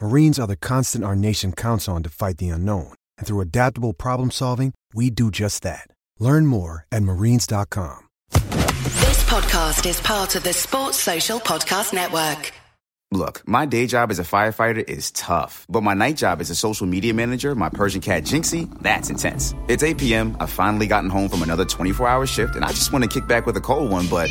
Marines are the constant our nation counts on to fight the unknown. And through adaptable problem solving, we do just that. Learn more at marines.com. This podcast is part of the Sports Social Podcast Network. Look, my day job as a firefighter is tough, but my night job as a social media manager, my Persian cat Jinxie, that's intense. It's 8 p.m. I've finally gotten home from another 24 hour shift, and I just want to kick back with a cold one, but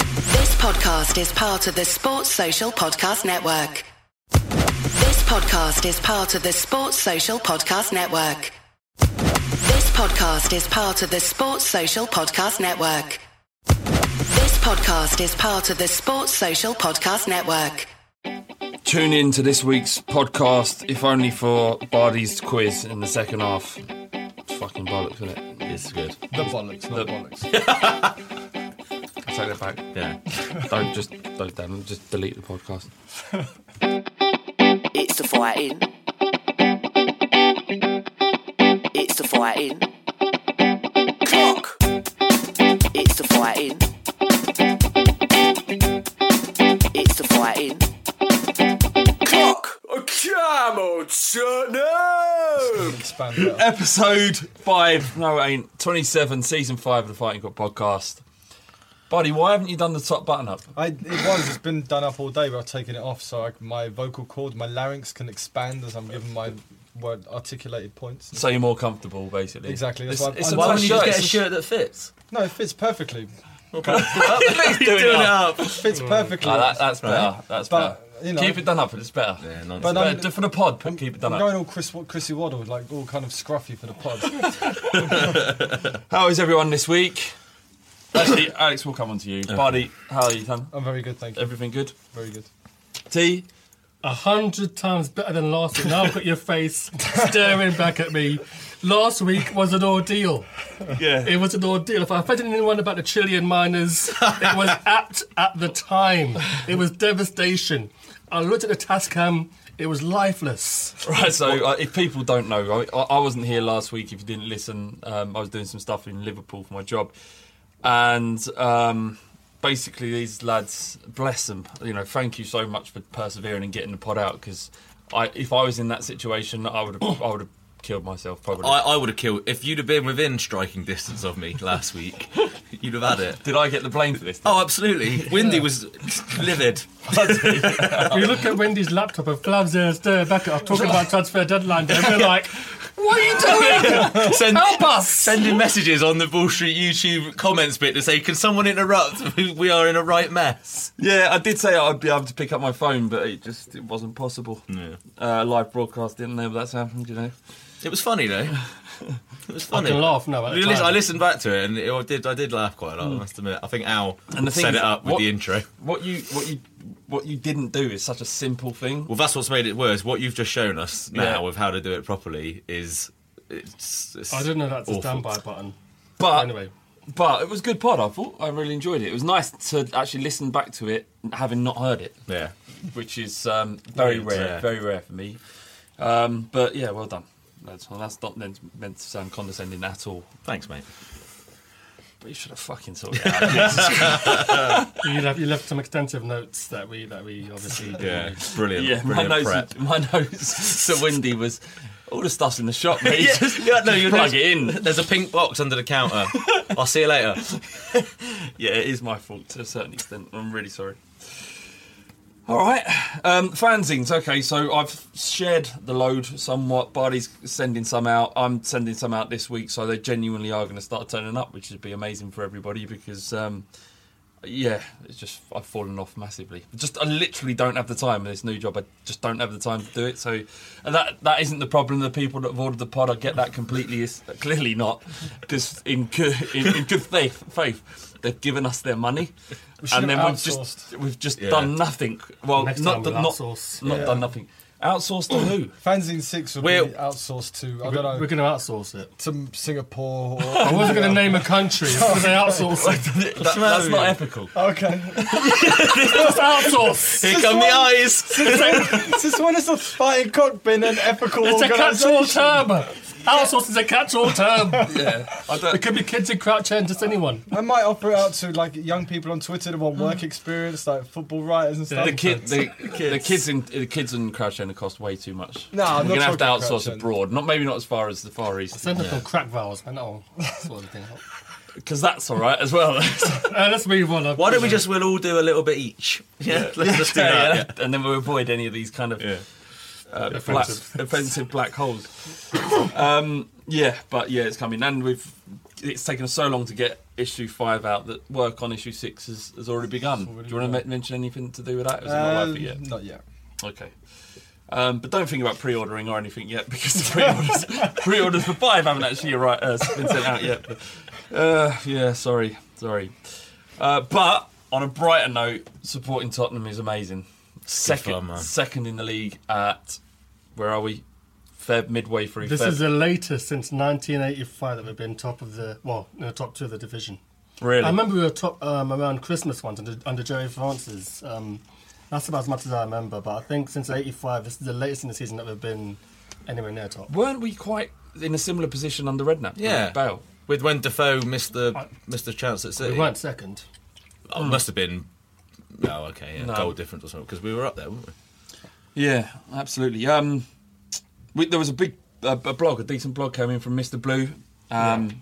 This podcast is part of the Sports Social Podcast Network. This podcast is part of the Sports Social Podcast Network. This podcast is part of the Sports Social Podcast Network. This podcast is part of the Sports Social Podcast Network. Tune in to this week's podcast, if only for Bardi's quiz in the second half. It's fucking bollocks, isn't it? It's good. The bollocks, not The- bollocks. I take that back. Yeah. Don't just don't damn, just delete the podcast. It's the fighting. It's the fighting. Clock. It's the fighting. It's the fighting. Clock. Come on, no! Expand it. Episode five. No, it ain't. Twenty-seven, season five of the Fighting Cock podcast. Buddy, why haven't you done the top button up? I, it was. It's been done up all day, but I've taken it off so I, my vocal cord, my larynx can expand as I'm giving my word articulated points. So you're more comfortable, basically. Exactly, that's It's, why- it's I'm- a Why tough don't you just shirt. get a shirt that fits? No, it fits perfectly. He's doing it up. Fits perfectly. Oh, that, that's better. That's better. you know. Keep it done up, it's better. Yeah, nonsense. But, But um, uh, for the pod, put, keep it done I'm up. going all Chris, Chrissy Waddle, like all kind of scruffy for the pod. How is everyone this week? Actually, Alex, we'll come on to you. Buddy, how are you, son? I'm very good, thank you. Everything good? Very good. T? A hundred times better than last week. Now I've got your face staring back at me. Last week was an ordeal. Yeah. It was an ordeal. If I offended anyone about the Chilean miners, it was apt at the time. It was devastation. I looked at the Tascam. It was lifeless. Right, so uh, if people don't know, I, I wasn't here last week. If you didn't listen, um, I was doing some stuff in Liverpool for my job, and um, basically these lads, bless them, you know, thank you so much for persevering and getting the pod out. Because I, if I was in that situation, I would have, I would have killed myself probably. I, I would have killed if you'd have been within striking distance of me last week. You'd have had it. Did I get the blame for this? Oh, absolutely. Windy was livid. We look at Windy's laptop and Flav's there staring back at us talking about transfer deadline day. We're like, what are you doing? Send, Help us! Sending messages on the Bull Street YouTube comments bit to say, "Can someone interrupt? We are in a right mess." Yeah, I did say I'd be able to pick up my phone, but it just it wasn't possible. Yeah. Uh, live broadcast didn't know that's happened, you know. It was funny though. It was I can laugh now. At I the time. I listened back to it and it, I did. I did laugh quite a lot. I must admit. I think Al And the set is, it up with what- the intro. What you what you what you didn't do is such a simple thing. Well, that's what's made it worse. What you've just shown us now Yeah. with how to do it properly is. It's, it's I didn't know that's a standby button. But Anyway, but it was good pod. I thought I really enjoyed it. It was nice to actually listen back to it, having not heard it, Yeah. which is um, very rare, yeah. very rare for me. Um, but yeah, well done. That's well, that's not meant, meant to sound condescending at all. Thanks, mate. But you should have fucking sorted it out. you left, you left some extensive notes that we that we obviously did. Yeah. It's brilliant. yeah, my Brilliant notes, my notes to Windy was all the stuff's in the shop, mate. Yeah, Just- yeah, no, you plug it in. There's a pink box under the counter. I'll see you later. Yeah, it is my fault to a certain extent. I'm really sorry. All right, um, fanzines. Okay, so I've shared the load somewhat. Bardi's sending some out. I'm sending some out this week, so they genuinely are going to start turning up, which would be amazing for everybody because, um, yeah, it's just I've fallen off massively. Just I literally don't have the time with this new job. I just don't have the time to do it. So that that isn't the problem. The people that have ordered the pod, I get that completely. Is clearly not because in good in, in good faith, faith, they've given us their money, should and then have we've just we've just Yeah. done nothing. Well, Next not time done- we'll not outsource. not Yeah. done nothing. Outsourced to who? Fanzine 6 would We're- be outsourced to, I We're, don't know, we're going to outsource it. to Singapore or. I wasn't going to name a country. It's going to outsource it. That- that's not ethical. Okay. Let's outsource. Here come the eyes. Since when is a fighting cock been an ethical It's a catch-all term. Outsource is a catch-all term. Yeah, I don't. It could be kids in Crouch End, just anyone. I might offer it out to like young people on Twitter that want work experience, like football writers and stuff. The kid, the, the kids in the kids in Crouch End cost way too much. No, I'm we're not gonna have to talking outsource End. abroad. Not maybe not as far as the Far East, Send them some crack valves, man. Oh, sort of thing. because that's all right as well. Uh, let's move on. Why don't we just we'll all do a little bit each? Yeah, let's just do that. yeah. and then we'll avoid any of these kind of Yeah. Uh, black, Offensive. offensive black holes. um, yeah, but yeah, it's coming, and we've. It's taken us so long to get issue five out that work on issue six has, has already begun. already Do you want to mention anything to do with that? Is it not Um, yet? Not yet. Okay. Um, but don't think about pre-ordering or anything yet because the pre-orders, pre-orders for five haven't actually arrived, uh, been sent out yet. But, uh, yeah, sorry, sorry. Uh, but on a brighter note, supporting Tottenham is amazing. Second, fun, second in the league at where are we? Feb midway through. This Feb. is the latest since 1985 that we've been top of the well, in the top two of the division. really. I remember we were top um, around Christmas once under, under Gerry Francis. Um, that's about as much as I remember. But I think since '85, this is the latest in the season that we've been anywhere near top. Weren't we quite in a similar position under Redknapp? Yeah. Bale. With when Defoe missed the missed the chance at City. We weren't second. Oh, it must have been. Oh, okay, yeah, No. goal difference or something because we were up there, weren't we? Yeah, absolutely. Um, we, there was a big a, a blog, a decent blog came in from Mr. Blue, um,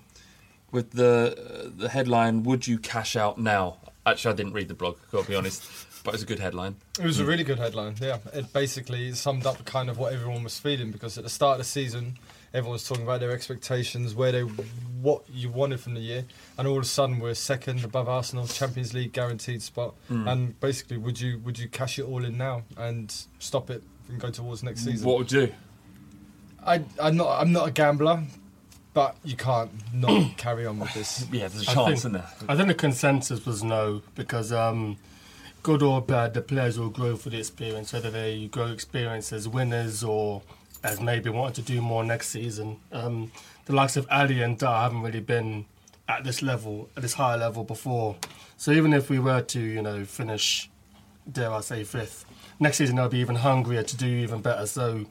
with the uh, the headline "Would you cash out now?" Actually, I didn't read the blog. Got to be honest. but it's a good headline. It was a really good headline. Yeah, it basically summed up kind of what everyone was feeling because at the start of the season, everyone was talking about their expectations, where they, what you wanted from the year, and all of a sudden we're second above Arsenal, Champions League guaranteed spot, Mm. and basically would you would you cash it all in now and stop it and go towards next season? What would you do? I I'm not I'm not a gambler, but you can't not carry on with this. Yeah, there's a I chance, think, isn't there? I think the consensus was no because, um, good or bad, the players will grow for the experience, whether they grow experience as winners or as maybe wanting to do more next season. Um, the likes of Alli and Dar haven't really been at this level, at this higher level before. So even if we were to, you know, finish, dare I say, fifth, next season they'll be even hungrier to do even better. So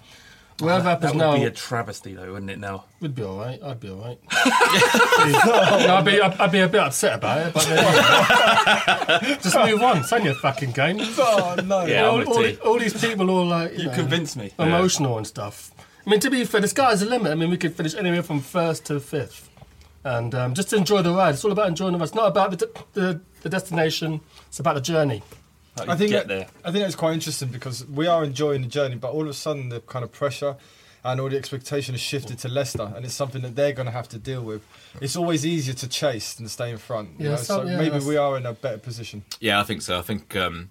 wherever that, happens that now would be a travesty, though, wouldn't it? Now would be all right. I'd be all right. no, I'd be, I'd, I'd be a bit upset about it, but then, just move on. It's only a fucking game. Oh no! Yeah, I'm all, all, T. all these people all like you, You know, convinced me. emotional and stuff. I mean, to be fair, the sky's the limit. I mean, we could finish anywhere from first to fifth, and um, just enjoy the ride. It's all about enjoying the ride. It's not about the, d- the the destination. It's about the journey. How I think get that, there. I think that's quite interesting because we are enjoying the journey, but all of a sudden the kind of pressure and all the expectation has shifted to Leicester, and it's something that they're going to have to deal with. It's always easier to chase than stay in front. You Yeah, know? so- So yeah, maybe that's- we are in a better position. Yeah, I think so. I think um,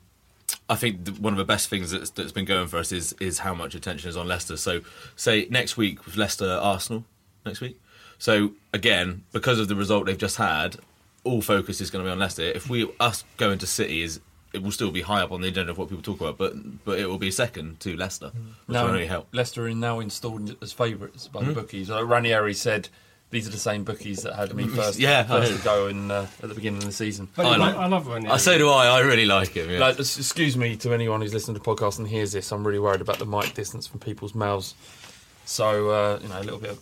I think one of the best things that's, that's been going for us is is how much attention is on Leicester. So, say next week with Leicester Arsenal next week. So again, because of the result they've just had, all focus is going to be on Leicester. If we us going to City is it will still be high up on the agenda of what people talk about, but but it will be second to Leicester, which Now, will only help. Leicester are now installed as favourites by Hmm? the bookies. Uh, Ranieri said these are the same bookies that had me first, Yeah, I first to go in uh, at the beginning of the season. But I like- I love Ranieri. I so do I. I really like him. Yeah. Like, excuse me to anyone who's listening to the podcast and hears this. I'm really worried about the mic distance from people's mouths. So uh, you know, a little bit of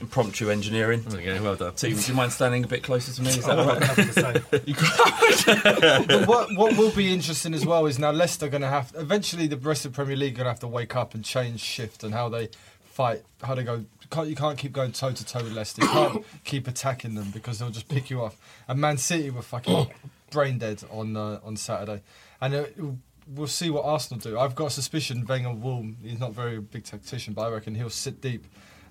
impromptu engineering. okay, well done. Team, do you mind standing a bit closer to me? Is that all right? Nothing to say. You got- But what what will be interesting as well is now Leicester are going to have eventually the rest of the Premier League are going to have to wake up and change shift and how they fight, how they go. Can't, you can't keep going toe to toe with Leicester. You can't keep attacking them because they'll just pick you off. And Man City were fucking brain dead on uh, on Saturday, and uh, we'll see what Arsenal do. I've got a suspicion Wenger will. He's not very big tactician, but I reckon he'll sit deep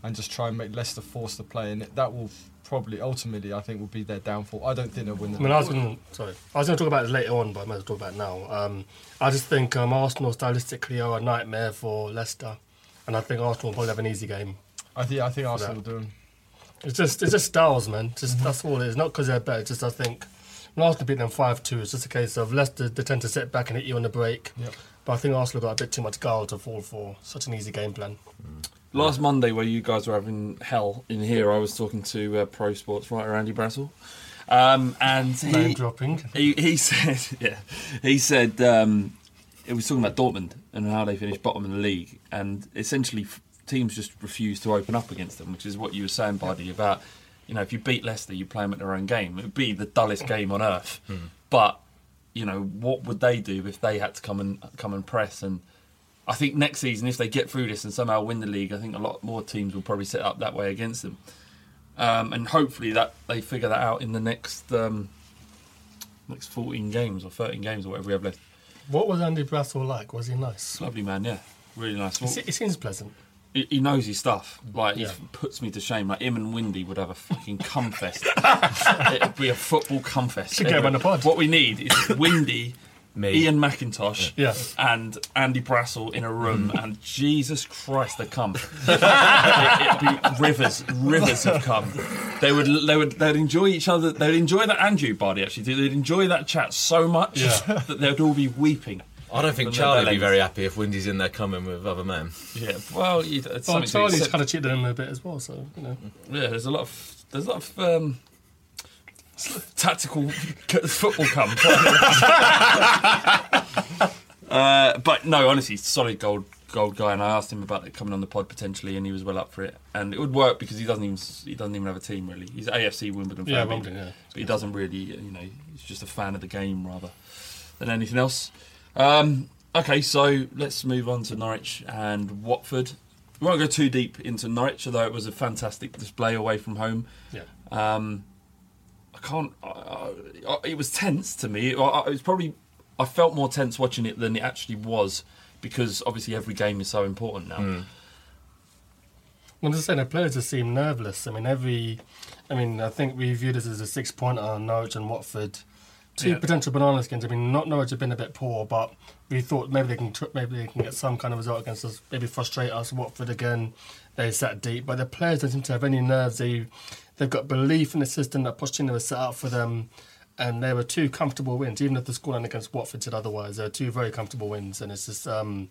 and just try and make Leicester force the play, and that will probably ultimately I think will be their downfall. I don't think they'll win. The I mean, I was going to sorry, I was going to talk about it later on, but I might as well talk about it now. Um, I just think um, Arsenal stylistically are a nightmare for Leicester, and I think Arsenal will probably have an easy game. I think I think Arsenal will do them. It's just it's just styles, man. Just Mm-hmm. that's all it is. Not because they're better. Just I think when Arsenal beat them five two, it's just a case of Leicester they tend to sit back and hit you on the break. Yep. But I think Arsenal got a bit too much guile to fall for. Such an easy game plan. Last Monday, where you guys were having hell in here, I was talking to uh, pro sports writer Andy Brassell, um, and Name he, dropping. he he said, yeah, he said um, it was talking about Dortmund and how they finished bottom in the league, and essentially f- teams just refuse to open up against them, which is what you were saying, Buddy, about you know if you beat Leicester, you play them at their own game. It would be the dullest game on earth, but you know what would they do if they had to come and come and press? And I think next season, if they get through this and somehow win the league, I think a lot more teams will probably set up that way against them, um, and hopefully that they figure that out in the next um, next fourteen games or thirteen games or whatever we have left. What was Andy Brassell like? Was he nice? Lovely man, yeah, really nice. He, se- he seems pleasant. He, he knows his stuff. Like Yeah. he puts me to shame. Like him and Windy would have a fucking cum fest. It'd be a football cum fest. Should get him on the pod. What we need is Windy. Me. Ian McIntosh Yeah. and Andy Brassell in a room, and Jesus Christ, they come. it, would be rivers, rivers have come. They would, they would, they'd enjoy each other. They'd enjoy that Andrew body actually. They'd enjoy that chat so much Yeah. that they'd all be weeping. I don't think Charlie would be very happy if Windy's in there coming with other men. Yeah, well, you, it's Well, Charlie's kind of cheated him a bit as well, so you know. Yeah, there's a lot of there's a lot of um, tactical football come. uh, but no, honestly, solid gold gold guy. And I asked him about it coming on the pod potentially, and he was well up for it. And it would work because he doesn't even he doesn't even have a team really. He's AFC Wimbledon fan, Yeah, but- Wimbledon, yeah. but he doesn't really, you know, he's just a fan of the game rather than anything else. Um, okay, so let's move on to Norwich and Watford. We won't go too deep into Norwich, although it was a fantastic display away from home. Yeah. Um, can't. I, I, it was tense to me. It, I- it was probably I felt more tense watching it than it actually was because obviously every game is so important now. Mm. I'm just saying the players just seem nerveless. I mean, every, I mean, I think we view this as a six pointer on Norwich and Watford. Two Yeah. potential banana skins. I mean, not Norwich have been a bit poor, but we thought maybe they can tr- maybe they can get some kind of result against us. Maybe frustrate us. Watford again, they sat deep, but the players don't seem to have any nerves. They they've got belief in the system that Pochettino has set out for them, and they were two comfortable wins. Even if the scoreline against Watford said otherwise, they're two very comfortable wins, and it's just um,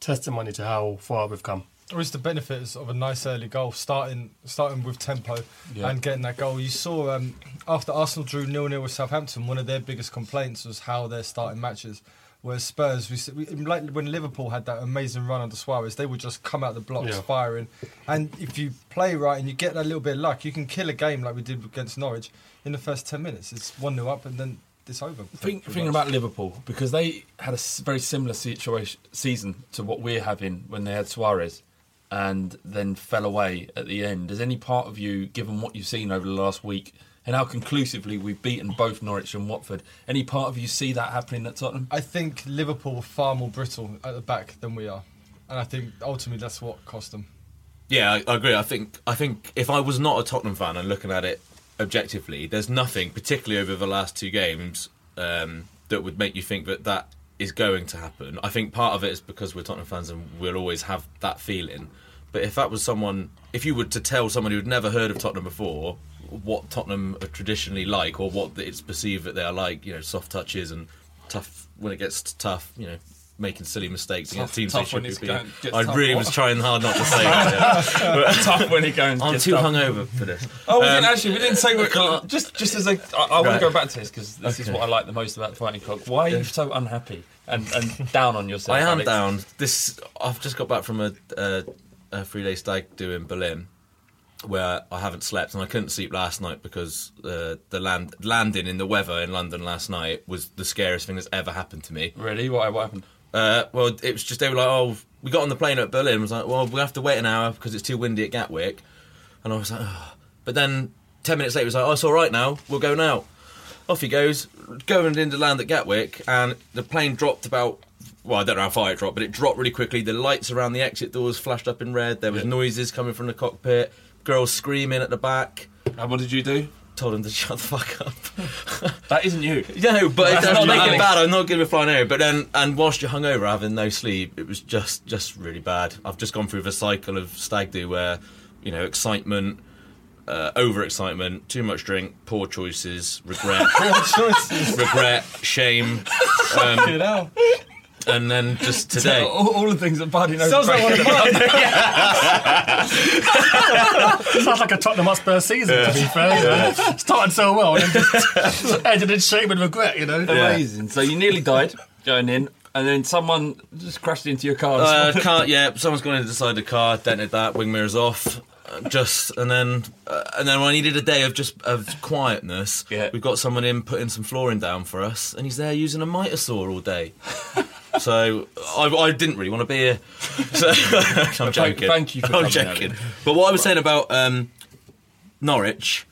testimony to how far we've come. Or is the benefits of a nice early goal, starting starting with tempo Yeah. and getting that goal. You saw um, after Arsenal drew 0 0 with Southampton, one of their biggest complaints was how they're starting matches. Whereas Spurs, we, we like when Liverpool had that amazing run under Suarez, they would just come out the blocks Yeah. firing. And if you play right and you get that little bit of luck, you can kill a game like we did against Norwich in the first 10 minutes. It's 1 0 up and then it's over. Think, thinking about Liverpool because they had a very similar situation season to what we're having when they had Suarez, and then fell away at the end. Does any part of you, given what you've seen over the last week and how conclusively we've beaten both Norwich and Watford, any part of you see that happening at Tottenham? I think Liverpool were far more brittle at the back than we are. And I think ultimately that's what cost them. Yeah, I, I agree. I think I think if I was not a Tottenham fan and looking at it objectively, there's nothing, particularly over the last two games, um, that would make you think that that is going to happen. I think part of it is because we're Tottenham fans and we'll always have that feeling. But if that was someone, if you were to tell someone who'd never heard of Tottenham before what Tottenham are traditionally like, or what it's perceived that they are like, you know, soft touches and tough when it gets tough, you know, making silly mistakes Tough- against teams tough they should be. I really what? was trying hard not to say that. yeah. But- Tough when it goes- I'm too tough. hungover for this. Oh, we Um, didn't actually. We didn't say what. Just, just as a, I, I want Right. to go back to this because this is what I like the most about the fighting cock. Why are you so unhappy and, and down on yourself? I am Alex? down. This I've just got back from a, a, a three day stag do in Berlin, where I haven't slept and I couldn't sleep last night because uh, the land landing in the weather in London last night was the scariest thing that's ever happened to me. Really? Why? What happened? Uh, well, it was just they were like, oh, we got on the plane at Berlin. I was like, well, we have to wait an hour because it's too windy at Gatwick, and I was like, oh. but then ten minutes later, it was like, oh, it's all right now. We'll go now. Off he goes, going into land at Gatwick, and the plane dropped about. Well, I don't know how far it dropped, but it dropped really quickly. The lights around the exit doors flashed up in red. There was noises coming from the cockpit. Girls screaming at the back. And what did you do? Told him to shut the fuck up. That isn't you. No, but That's it's not Alex. it bad. I'm not good with flying over. But then, and whilst you're hungover, having no sleep, it was just just really bad. I've just gone through the cycle of stag do where, you know, excitement, uh, overexcitement, too much drink, poor choices, regret, Poor choices. regret, shame, um. And then just today. all, all the things that Buddy knows. Sounds like one of mine. Sounds like a Tottenham Hotspur season, to be fair. you know. Started so well and then just ended in shame and regret, you know. Amazing. So you nearly died going in, and then someone just crashed into your car. Uh, car, yeah, someone's gone in the side of the car, dented that, wing mirrors off. Just and then uh, and then when I needed a day of just of quietness, Yeah. we've got someone in putting some flooring down for us, and he's there using a mitre saw all day. So I, I didn't really want to be here. So, I'm joking. thank you for I'm coming, joking. Alan. But what I was saying about um, Norwich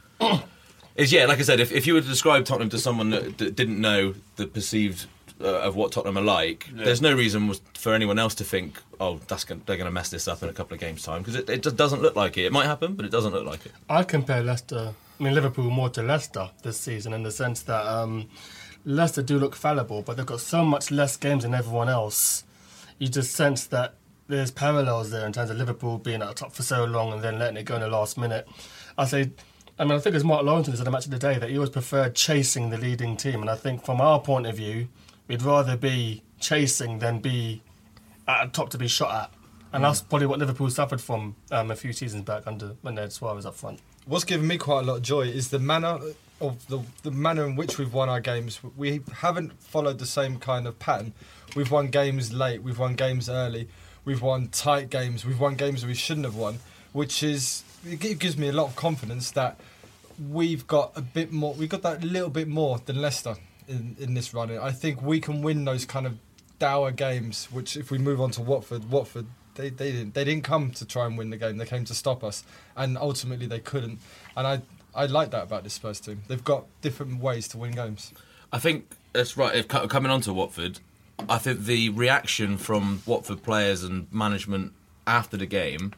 is yeah, like I said, if, if you were to describe Tottenham to someone that, that didn't know the perceived uh, of what Tottenham are like, there's no reason for anyone else to think, oh, that's gonna, they're going to mess this up in a couple of games' time because it, it just doesn't look like it. It might happen, but it doesn't look like it. I'd compare Leicester, I mean Liverpool more to Leicester this season in the sense that um, Leicester do look fallible, but they've got so much less games than everyone else. You just sense that there's parallels there in terms of Liverpool being at the top for so long and then letting it go in the last minute. I say, I mean, I think it's Mark Lawrenson who said the match of the day that he always preferred chasing the leading team, and I think from our point of view, we'd rather be chasing than be at the top to be shot at. And that's probably what Liverpool suffered from um, a few seasons back under when they had Suarez up front. What's given me quite a lot of joy is the manner of the, the manner in which we've won our games. We haven't followed the same kind of pattern. We've won games late, we've won games early, we've won tight games, we've won games we shouldn't have won, which is it gives me a lot of confidence that we've got a bit more. We've got that little bit more than Leicester in, in this run. I think we can win those kind of dour games. Which, if we move on to Watford, Watford they, they didn't they didn't come to try and win the game. They came to stop us, and ultimately they couldn't. And I I like that about this Spurs team. They've got different ways to win games. I think that's right. If, coming on to Watford, I think the reaction from Watford players and management after the game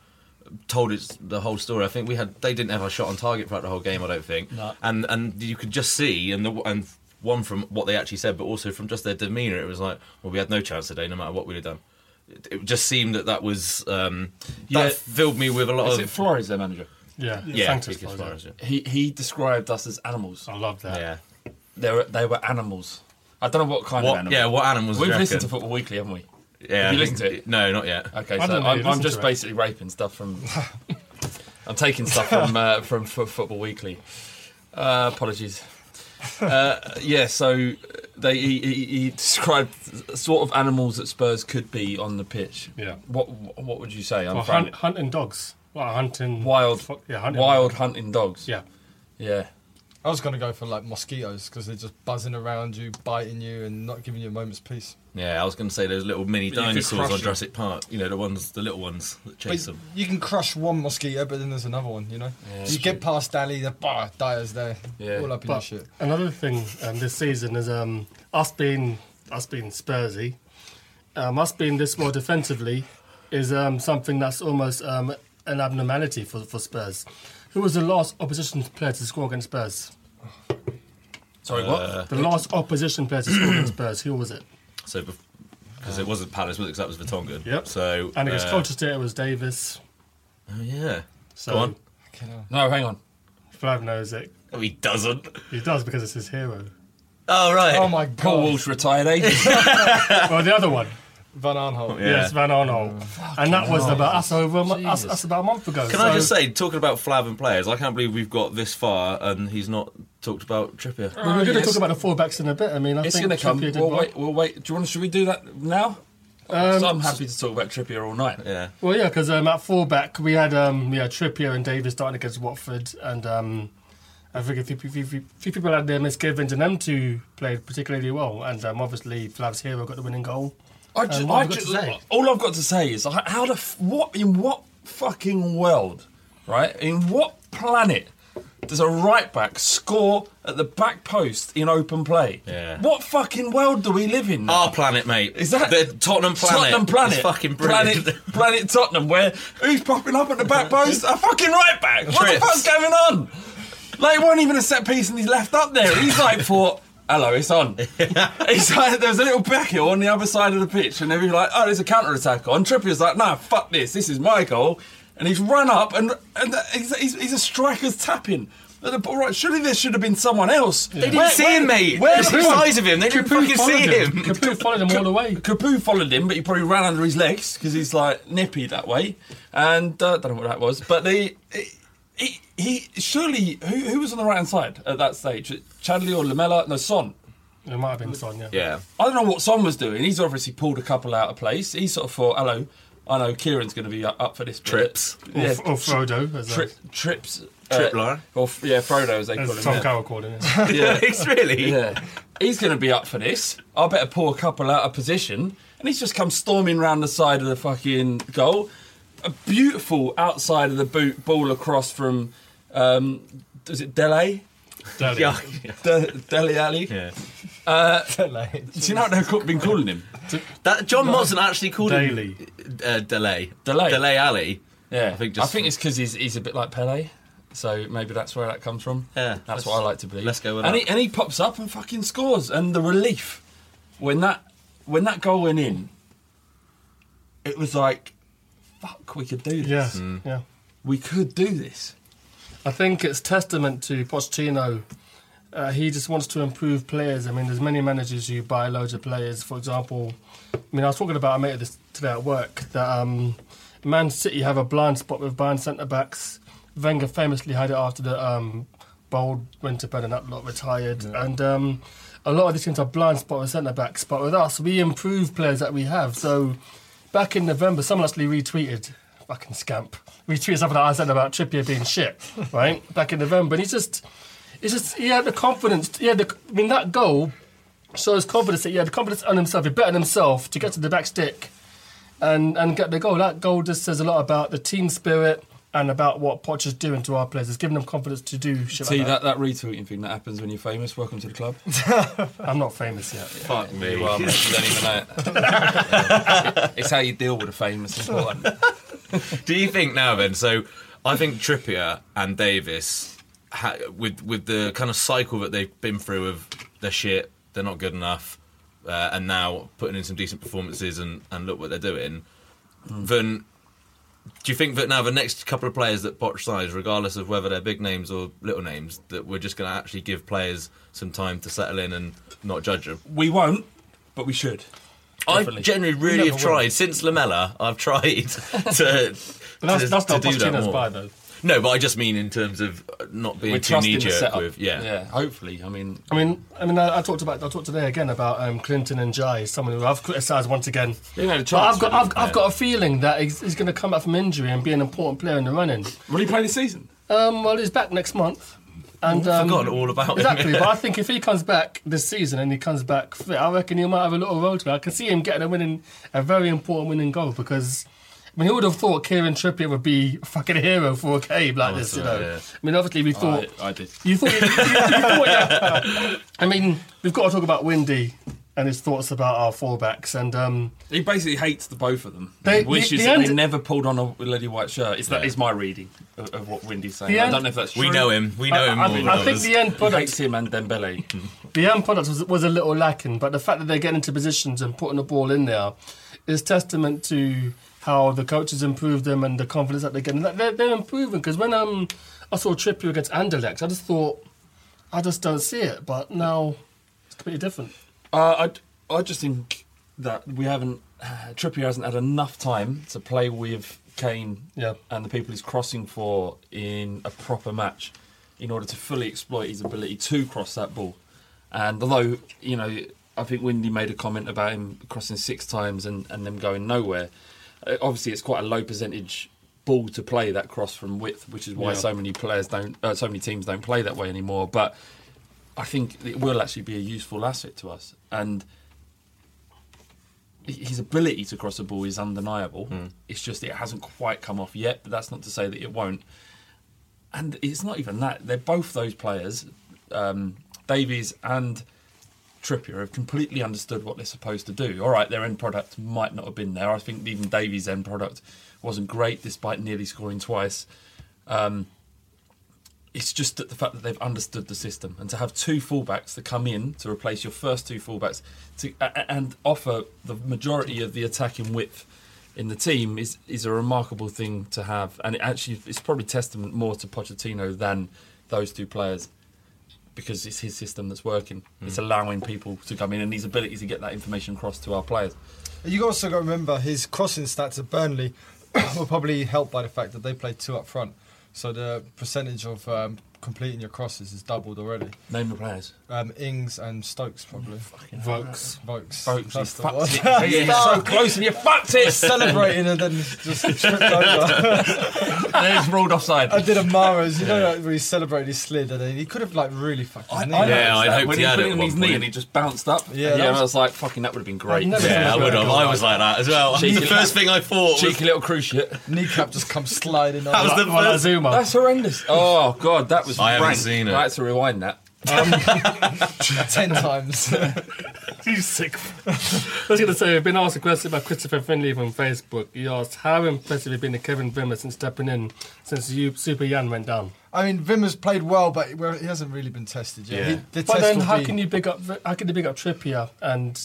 told it's the whole story. I think we had they didn't have a shot on target throughout the whole game. I don't think, No. and and you could just see and the and one from what they actually said, but also from just their demeanour, it was like, well, we had no chance today, no matter what we'd have done. It, it just seemed that that was um, Yeah. that filled me with a lot Is of it Flores, their manager? Yeah, yeah, Sanchez Kike was Flores, yeah. He he described us as animals. I love that. yeah. They were they were animals. I don't know what kind of What, animals. yeah, what animals? We've you listened to reckon? Football Weekly, haven't we? Yeah, Have you I listened think- to it? No, not yet. Okay, I so don't know, I'm, you I'm just to it. basically raping stuff from. I'm taking stuff from uh, from Fo- Football Weekly. Uh, apologies. Uh, yeah, so they he, he, he described sort of animals that Spurs could be on the pitch. Yeah. What what would you say? I'm Well, fran- hunt, hunting dogs. Well, hunting wild, fo- yeah, hunting wild dogs. hunting dogs. Yeah, yeah. I was going to go for like mosquitoes because they're just buzzing around you, biting you, and not giving you a moment's peace. Yeah, I was going to say those little mini But you could dinosaurs crush on them. Jurassic Park. You know, the ones, the little ones that But chase them. you can crush one mosquito, but then there's another one. You know, Yeah, you that's get past Dally, the bah, Dier's there, Yeah. all up in your but shit. another thing um, this season is um, us being us being Spursy, um, us being this more defensively, is um, something that's almost um, an abnormality for for Spurs. Who was the last opposition player to score against Spurs? Sorry, what? The last opposition player to score against Spurs. Who was it? So, because it wasn't Palace, was it? 'Cause that was Vertonghen. Yep. So, And against uh, Colchester, it was Davis. Oh yeah. So Go on. No, hang on. Flav knows it. Oh, he doesn't. He does because it's his hero. Oh right. Oh my Paul god, Walsh retired ages. well, the other one. Van Aanholt. Yeah. Yes, Van Aanholt. and that was about us over a mo- us, about a month ago. Can I just say, talking about Flav and players, I can't believe we've got this far and he's not talked about Trippier. Well, we're going to yes. talk about the fullbacks in a bit. I mean, I It's think going to come. Did We'll well. wait. We'll wait. Do you want? Should we do that now? Um, so I'm happy to talk about Trippier all night. Yeah. Well, yeah, because um, at fullback we had um, we had Trippier and Davies starting against Watford, and um, I think a few, few, few, few people had their misgivings, and them two played particularly well. And um, obviously, Flav's hero got the winning goal. I ju- Um, I have we got ju- to say? all I've got to say is how the f- what in what fucking world, right? In what planet does a right back score at the back post in open play? Yeah. What fucking world do we live in? Now? Our planet, mate. Is that the Tottenham planet? Tottenham planet, It's fucking brilliant. Planet, planet Tottenham, where who's popping up at the back post? A fucking right back. What Trips. the fuck's going on? Like, it wasn't even a set piece, and he's left up there. He's like, thought, "Hello, it's on." He's like, there was a little back heel on the other side of the pitch, and they'd be like, "Oh, there's a counter attack on." Trippier's like, "No, fuck this. This is my goal." And he's run up, and and he's, he's, he's a striker's tapping. Right, surely there should have been someone else. They didn't see him, mate. Where, It's the size of him. They didn't fucking see him. Capoue followed him all the way. Capoue followed him, but he probably ran under his legs because he's like nippy that way. And uh, don't know what that was, but they, he, he surely who, who was on the right hand side at that stage? Chadli or Lamela? No, Son. It might have been Son, yeah. Yeah. I don't know what Son was doing. He's obviously pulled a couple out of place. He sort of thought, "Hello, I know Kieran's going to be up up for this." bit." Trips. Or, yeah, or Frodo, as, tri- uh, trips, Tripler. or f- yeah, Frodo as they call him. Tom yeah. Carroll called him. Yeah. It's really. Yeah, he's going to be up for this. I better pull a couple out of position, and he's just come storming round the side of the fucking goal. A beautiful outside of the boot ball across from, um, is it Dele? Dele. Yeah. De- Dele Alli. Yeah. Do you know what they've been calling him? That John Motson actually called Daly. him uh, Delay. Delay. Delay Alley. Yeah, I think just- I think it's because he's he's a bit like Pele, so maybe that's where that comes from. Yeah, that's what I like to believe. let's go with and that. He, and he pops up and fucking scores, and the relief when that when that goal went in, it was like, fuck, we could do this. Yeah, yeah. We could do this. I think it's testament to Pochettino. Uh, he just wants to improve players. I mean, there's many managers who buy loads of players. For example, I mean, I was talking about a mate of this today at work that um, Man City have a blind spot with buying centre backs. Wenger famously had it after the um, Bould Winterburn and that lot retired, and um, a lot of these teams have a blind spot with centre backs. But with us, we improve players that we have. So back in November, someone actually retweeted, fucking scamp, retweeted something that I said about Trippier being shit, right? Back in November, and he's just, it's just he had the confidence. He had the, I mean, that goal shows confidence that he had the confidence on himself. He bet on himself to get to the back stick and and get the goal. That goal just says a lot about the team spirit, and about what Poch is doing to our players. It's giving them confidence to do shit See like that, that retweeting thing that happens when you're famous. Welcome to the club. I'm not famous yet. Fuck me. You are, mate. You don't even know it. it's how you deal with a famous important. Do you think now then? So I think Trippier and Davis, ha- with with the kind of cycle that they've been through of they're shit, they're not good enough, uh, and now putting in some decent performances and, and look what they're doing. Then, do you think that now the next couple of players that Poch signs, regardless of whether they're big names or little names, that we're just going to actually give players some time to settle in and not judge them? We won't, but we should. I Definitely. generally really have will. tried since Lamela. I've tried to. But that's, to, that's to not do that Pochettino's buy, though. No, but I just mean in terms of uh, not being We're too trusting knee jerk with yeah. yeah. Hopefully, I mean, I mean, I mean, I, I talked about, I talked today again about um, Clinton N'Jie, someone who I've criticised once again. They had a But chance, I've got, really. I've, I've got a feeling that he's, he's going to come back from injury and be an important player in the running. will he play this season? Um, well, he's back next month. And, I've um, forgotten all about him. Exactly, but I think if he comes back this season and he comes back fit, I reckon he might have a little role to play. I can see him getting a winning, a very important winning goal because. I mean, who would have thought Kieran Trippier would be a fucking hero for a game like this? You know, yeah. I mean, obviously we thought I, I did. you thought, you, you, you thought yeah. I mean, we've got to talk about Windy and his thoughts about our fullbacks, and um, He basically hates the both of them, They- wishes the- the that they never pulled on a lady white shirt. Is that Yeah. is my reading of, of what Windy's saying? The I don't know if that's true. We know him. We know I, him I, more than I think the end He product, hates him and Dembele. the end product was, was a little lacking, but the fact that they're getting into positions and putting the ball in there is testament to how the coaches improved them and the confidence that they're getting. They're, they're improving because when um, I saw Trippier against Anderlecht, I just thought, I just don't see it, but now it's completely different. Uh, I, I just think that we haven't. Trippier hasn't had enough time to play with Kane Yeah. and the people he's crossing for in a proper match in order to fully exploit his ability to cross that ball. And although, you know, I think Windy made a comment about him crossing six times and, and them going nowhere, obviously it's quite a low percentage ball to play that cross from width, which is why Yeah. so many players don't, uh, so many teams don't play that way anymore. But I think it will actually be a useful asset to us. And his ability to cross a ball is undeniable. It's just it hasn't quite come off yet, but that's not to say that it won't. And it's not even that. They're both those players, um, Davies and Trippier, have completely understood what they're supposed to do. All right, their end product might not have been there. I think even Davies' end product wasn't great, despite nearly scoring twice. Um, it's just that the fact that they've understood the system and to have two fullbacks to come in to replace your first two fullbacks to, and offer the majority of the attacking width in the team is is a remarkable thing to have and it actually it's probably testament more to Pochettino than those two players because it's his system that's working. It's allowing people to come in and his ability to get that information across to our players. You also got to remember his crossing stats at Burnley were probably helped by the fact that they played two up front. So the percentage of um, completing your crosses is doubled already. name the players Um, Ings and Stokes probably. Vokes. Vokes. folks you That's the fucked one. it you're so close and you fucked it Celebrating and then just tripped over. and then it's ruled offside I did a Maras, you know, like, where he celebrated his slid, and then he could have like really fucked his knee. Yeah, I'd that. hoped when he he, had put it it on his knee and he just bounced up. Yeah, Yeah, that and was- I was like, fucking, that would have been great. Yeah, I would have. I was like that as well. The first thing I thought Cheeky little cruise shit. Kneecap just comes sliding on. that was the first. Zouma. That's horrendous. Oh god, that was. I haven't rank. seen it. I had to rewind that. Um, ten times. You sick. I was going to say, we've been asked a question by Christopher Finley from Facebook. He asked, How impressive have you been to Kevin Wimmer since stepping in since you, Super Yan went down? I mean, Wimmer's played well, but he hasn't really been tested yet. Yeah. He, the But test then, how be- can you big up? How can you big up Trippier and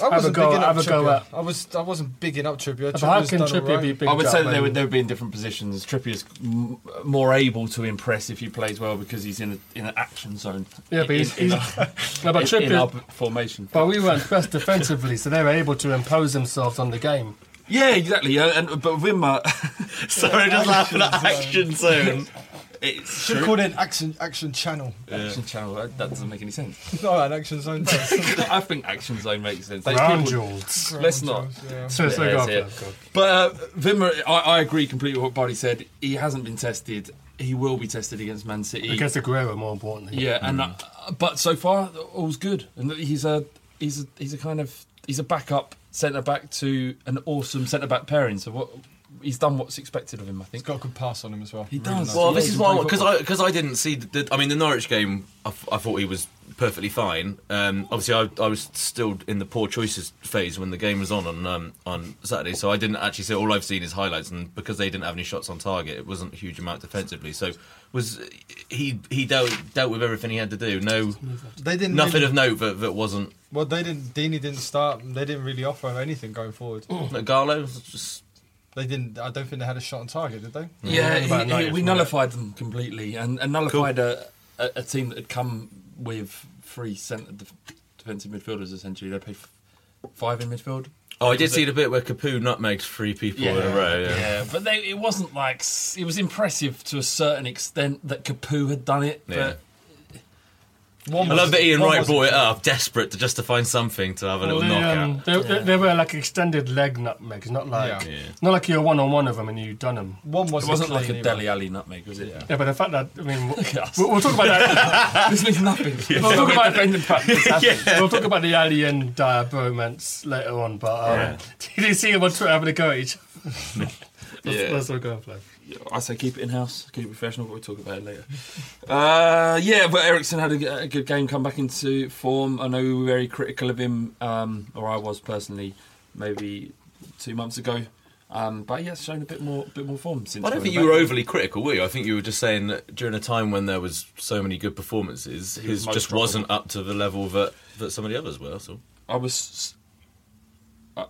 I have a wasn't go? bigging up Have a go Trippier. at? I was. I wasn't bigging up Trippier. But how Trippier's can done Trippier all right. be big? I would say up they would, they would be in different positions. Trippier's m- more able to impress if he plays well because he's in a, in an action zone. Yeah, but in, he's, in, he's in, no, but in, in our Trippier. formation. But we weren't best defensively, so they were able to impose themselves on the game. Yeah, exactly. Uh, and but Wimmer, Sorry, just laughing at action zone. It's Should true. call it an action action channel. Action channel. That, that doesn't make any sense. No, an action zone does. I think action zone makes sense. Those Round people- jewels. Let's not. Yeah. So, so Yeah, go that's for it. it, go. But uh, Wimmer, I, I agree completely with what Buddy said. He hasn't been tested. He will be tested against Man City. Against Aguero, more importantly. Yeah, and uh, but so far all's good, and he's a he's a he's a kind of he's a backup centre back to an awesome centre back pairing. So what he's done what's expected of him. I He's think got a good pass on him as well. He Really does. nice. Well, Yeah, this is a why great because. I because I didn't see the, I mean the Norwich game. I, f- I thought he was perfectly fine. Um, obviously, I, I was still in the poor choices phase when the game was on on um, on Saturday, so I didn't actually see. All I've seen is highlights, and because they didn't have any shots on target, it wasn't a huge amount defensively. So was he he dealt dealt with everything he had to do? No, They didn't. nothing really, of note that, that wasn't. Well, they didn't. Deeney didn't start. They didn't really offer anything going forward. Garlo just They didn't. I don't think they had a shot on target, did they? Yeah, about he- he- we from nullified them completely, and, and nullified a, a, a team that had come with three centre def- defensive midfielders. Essentially, they played f- five in midfield. Oh, I did see the bit where Capoue nutmegs three people in a row. Yeah. yeah, but they, it wasn't like it was impressive to a certain extent that Capoue had done it. Yeah. But One I love that Ian one Wright brought it up, desperate to just to find something to have a little they, knockout. um, they, they, they were like extended leg nutmegs, not like Yeah. Yeah. not like you're one on one of them and you done them. One wasn't, wasn't like a Dele Alli nutmeg, was it? Yeah, yeah, but the fact that I mean, we'll, we'll, we'll talk about that. this means nothing. We'll talk about defending practice. We'll talk about the Alli and Dier bromance later on. But um, Yeah. did you see them on Twitter having a go at each? other? That's, Yeah. that's what we're going for. I say keep it in house, keep it professional, but we'll talk about it later. Uh, yeah, but Eriksen had a, a good game, come back into form. I know we were very critical of him, um, or I was personally, maybe two months ago. Um, but yeah, shown a bit more, bit more form since. I don't think you were overly critical, were you? I think you were just saying that during a time when there was so many good performances, He his most just wasn't up to the level that, that some of the others were. So I was. Uh,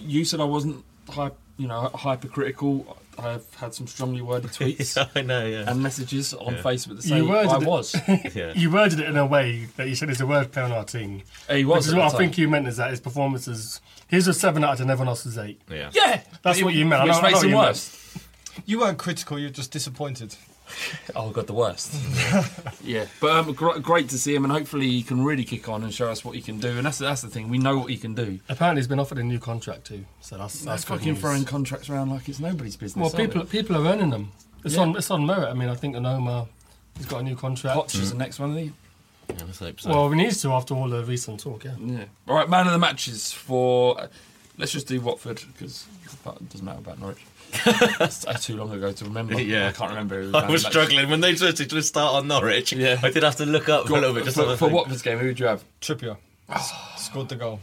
you said I wasn't, hype, you know, hypercritical. I've had some strongly worded tweets I know, yeah. and messages on Yeah. Facebook that say You worded I it- was. yeah. You worded it in a way that you said it's a word play on our team. He was. Which is what I the think you meant is that his performances. His was seven out of ten, everyone else was eight. yeah. Yeah, That's but what you meant. I Which I know makes what him you meant. worse. You weren't critical. You're just disappointed. Oh god, the worst. yeah, but um, gr- great to see him, and hopefully he can really kick on and show us what he can do. And that's that's the thing. We know what he can do. Apparently, he's been offered a new contract too. So that's They're that's fucking news. throwing contracts around like it's nobody's business. Well, people they? people are earning them. It's Yeah. on it's on merit. I mean, I think Anoma he's got a new contract. Poch is the next one, isn't Yeah, let's hope so. Well, we need to after all the recent talk. Yeah. Yeah. All right, man of the matches for. Uh, let's just do Watford because it doesn't matter about Norwich. That's uh, too long ago to remember. Yeah. I can't remember. who was I was the struggling when they tried to just start on Norwich. Yeah. I did have to look up for a little bit just for, have a for. Watford's game, who would you have? Trippier scored the goal.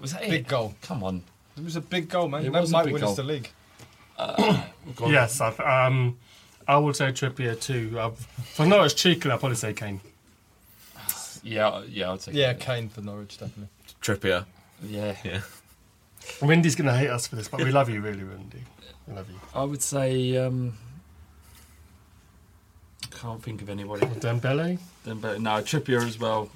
Was that Big it? goal. Come on. It was a big goal, man. It that might win goal. us the league. Go on. Yes, I've, um, I would say Trippier too. I've, for Norwich cheeky, I'd probably say Kane. Yeah, yeah, I'd take Yeah, it. Kane for Norwich, definitely. Trippier. Yeah. Yeah. Windy's going to hate us for this, but we love you, really, Windy. We love you. I would say. Um, can't think of anybody. Dembele. Then, but no, Trippier as well.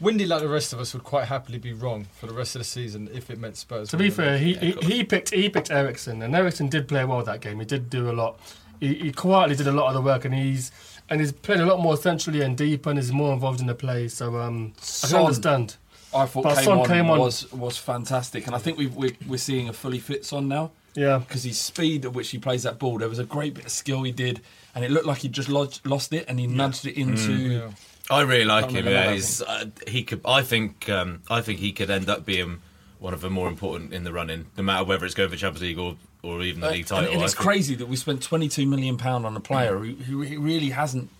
Windy, like the rest of us, would quite happily be wrong for the rest of the season if it meant Spurs. To be fair, league. he, he, he picked he picked Eriksen, and Eriksen did play well that game. He did do a lot. He, he quietly did a lot of the work, and he's and he's playing a lot more centrally and deep, and is more involved in the play. So um, I can understand. I thought But came, Son on came on- was was fantastic, and I think we've, we're we're seeing a fully fit Son now Yeah, because his speed at which he plays that ball. There was a great bit of skill he did, and it looked like he just lodged, lost it, and he nudged it into. Yeah. I really like him. Yeah, he's, uh, he could. I think. Um, I think he could end up being one of the more important in the running, no matter whether it's going for Champions League or, or even the Uh, league and, title. and I it's crazy that we spent 22 million pound on a player who, who really hasn't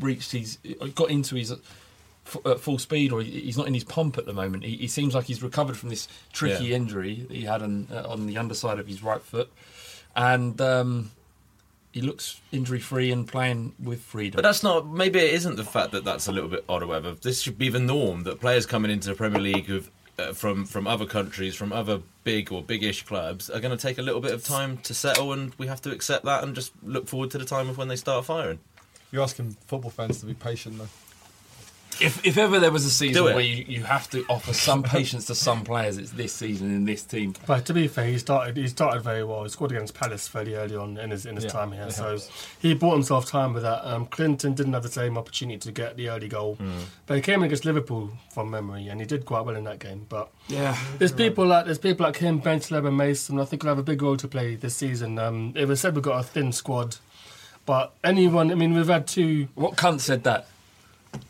reached his got into his f- uh, full speed or he- he's not in his pomp at the moment. He, he seems like he's recovered from this tricky Yeah. injury that he had on uh, on the underside of his right foot, and um, he looks injury free and playing with freedom. But that's not. Maybe it isn't the fact that that's a little bit odd or whatever. This should be the norm that players coming into the Premier League who've, uh, from from other countries, from other big or big-ish clubs, are going to take a little bit of time to settle, and we have to accept that and just look forward to the time of when they start firing. You're asking football fans to be patient, though. If, if ever there was a season where you, you have to offer some patience to some players, it's this season in this team. but to be fair, he started he started very well. He scored against Palace fairly early on in his in his Yeah, time here, so helps. he bought himself time with that. Um, Clinton didn't have the same opportunity to get the early goal, but he came against Liverpool from memory, and he did quite well in that game. But Yeah. There's people like there's people like him, Ben Benchler and Mason. I think will have a big role to play this season. Um, it was said we've got a thin squad, but anyone. I mean, we've had two. What cunt said that?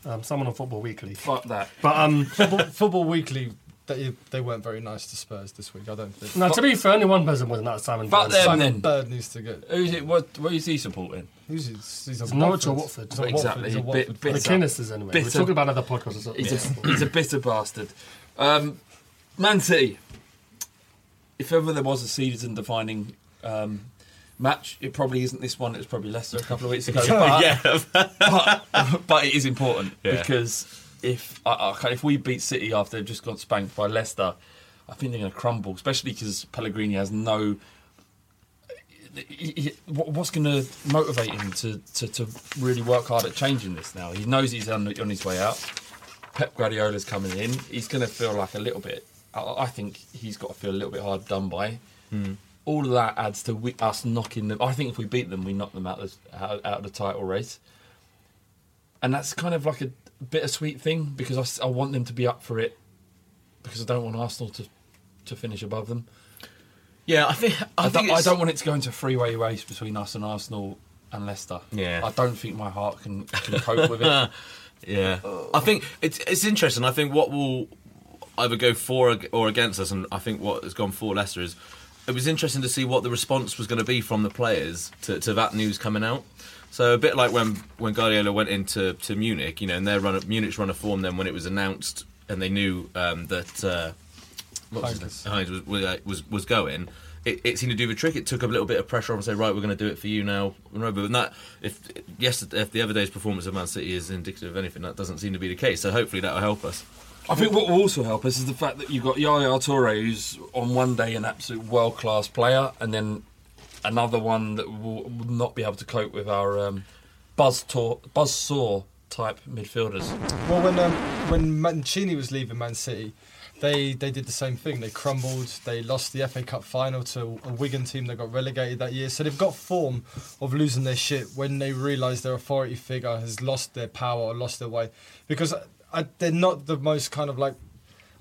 Um, someone on Football Weekly. Fuck that. But um, Football, Football Weekly they, they weren't very nice to Spurs this week. I don't think. Now, to be fair, only one person wasn't that Simon. But Burns. them Simon then. Bird needs to get. Who's it? What? What is he supporting? Who's he? He's a It's Norwich or Watford. He's a Exactly. Watford. He's a Bit- Watford. bit- The Guinnesses, anyway. We're talking about another podcast. as well. He's a he's a bitter bastard. Um, Man City. If ever there was a season-defining um, match, it probably isn't this one. It was probably Leicester a couple of weeks ago. But, yeah. but, but it is important Yeah. because if if we beat City after they've just got spanked by Leicester, I think they're going to crumble. Especially because Pellegrini has no. he- he- What's going to motivate him to, to, to really work hard at changing this now? He knows he's on, on his way out. Pep Guardiola's coming in. He's going to feel like a little bit. I, I think he's got to feel a little bit hard done by. Hmm. All of that adds to we, us knocking them. I think if we beat them, we knock them out of, the- out, out of the title race. And that's kind of like a bittersweet thing because I want them to be up for it because I don't want Arsenal to, to finish above them. Yeah, I think I, I, think don't, I don't want it to go into a three-way race between us and Arsenal and Leicester. Yeah. I don't think my heart can, can cope with it. Yeah, I think it's it's interesting. I think what will either go for or against us, and I think what has gone for Leicester is it was interesting to see what the response was going to be from the players to, to that news coming out. So a bit like when when Guardiola went into to Munich, you know, and their run Munich's run of form. Then when it was announced and they knew um, that uh, was, Heynckes. his name? Heynckes was, was uh, was was going. It, it seemed to do the trick. It took a little bit of pressure off and say, right, we're going to do it for you now. Remember, and that if yesterday, if the other day's performance of Man City is indicative of anything, that doesn't seem to be the case. So hopefully that will help us. I think what will also help us is the fact that you've got Yaya Toure, who's on one day an absolute world class player, and then another one that will, not be able to cope with our um, buzz tor- buzz saw type midfielders. Well, when um, when Mancini was leaving Man City, they they did the same thing. They crumbled. They lost the FA Cup final to a Wigan team that got relegated that year. So they've got form of losing their shit when they realise their authority figure has lost their power or lost their way. Because I, they're not the most kind of like.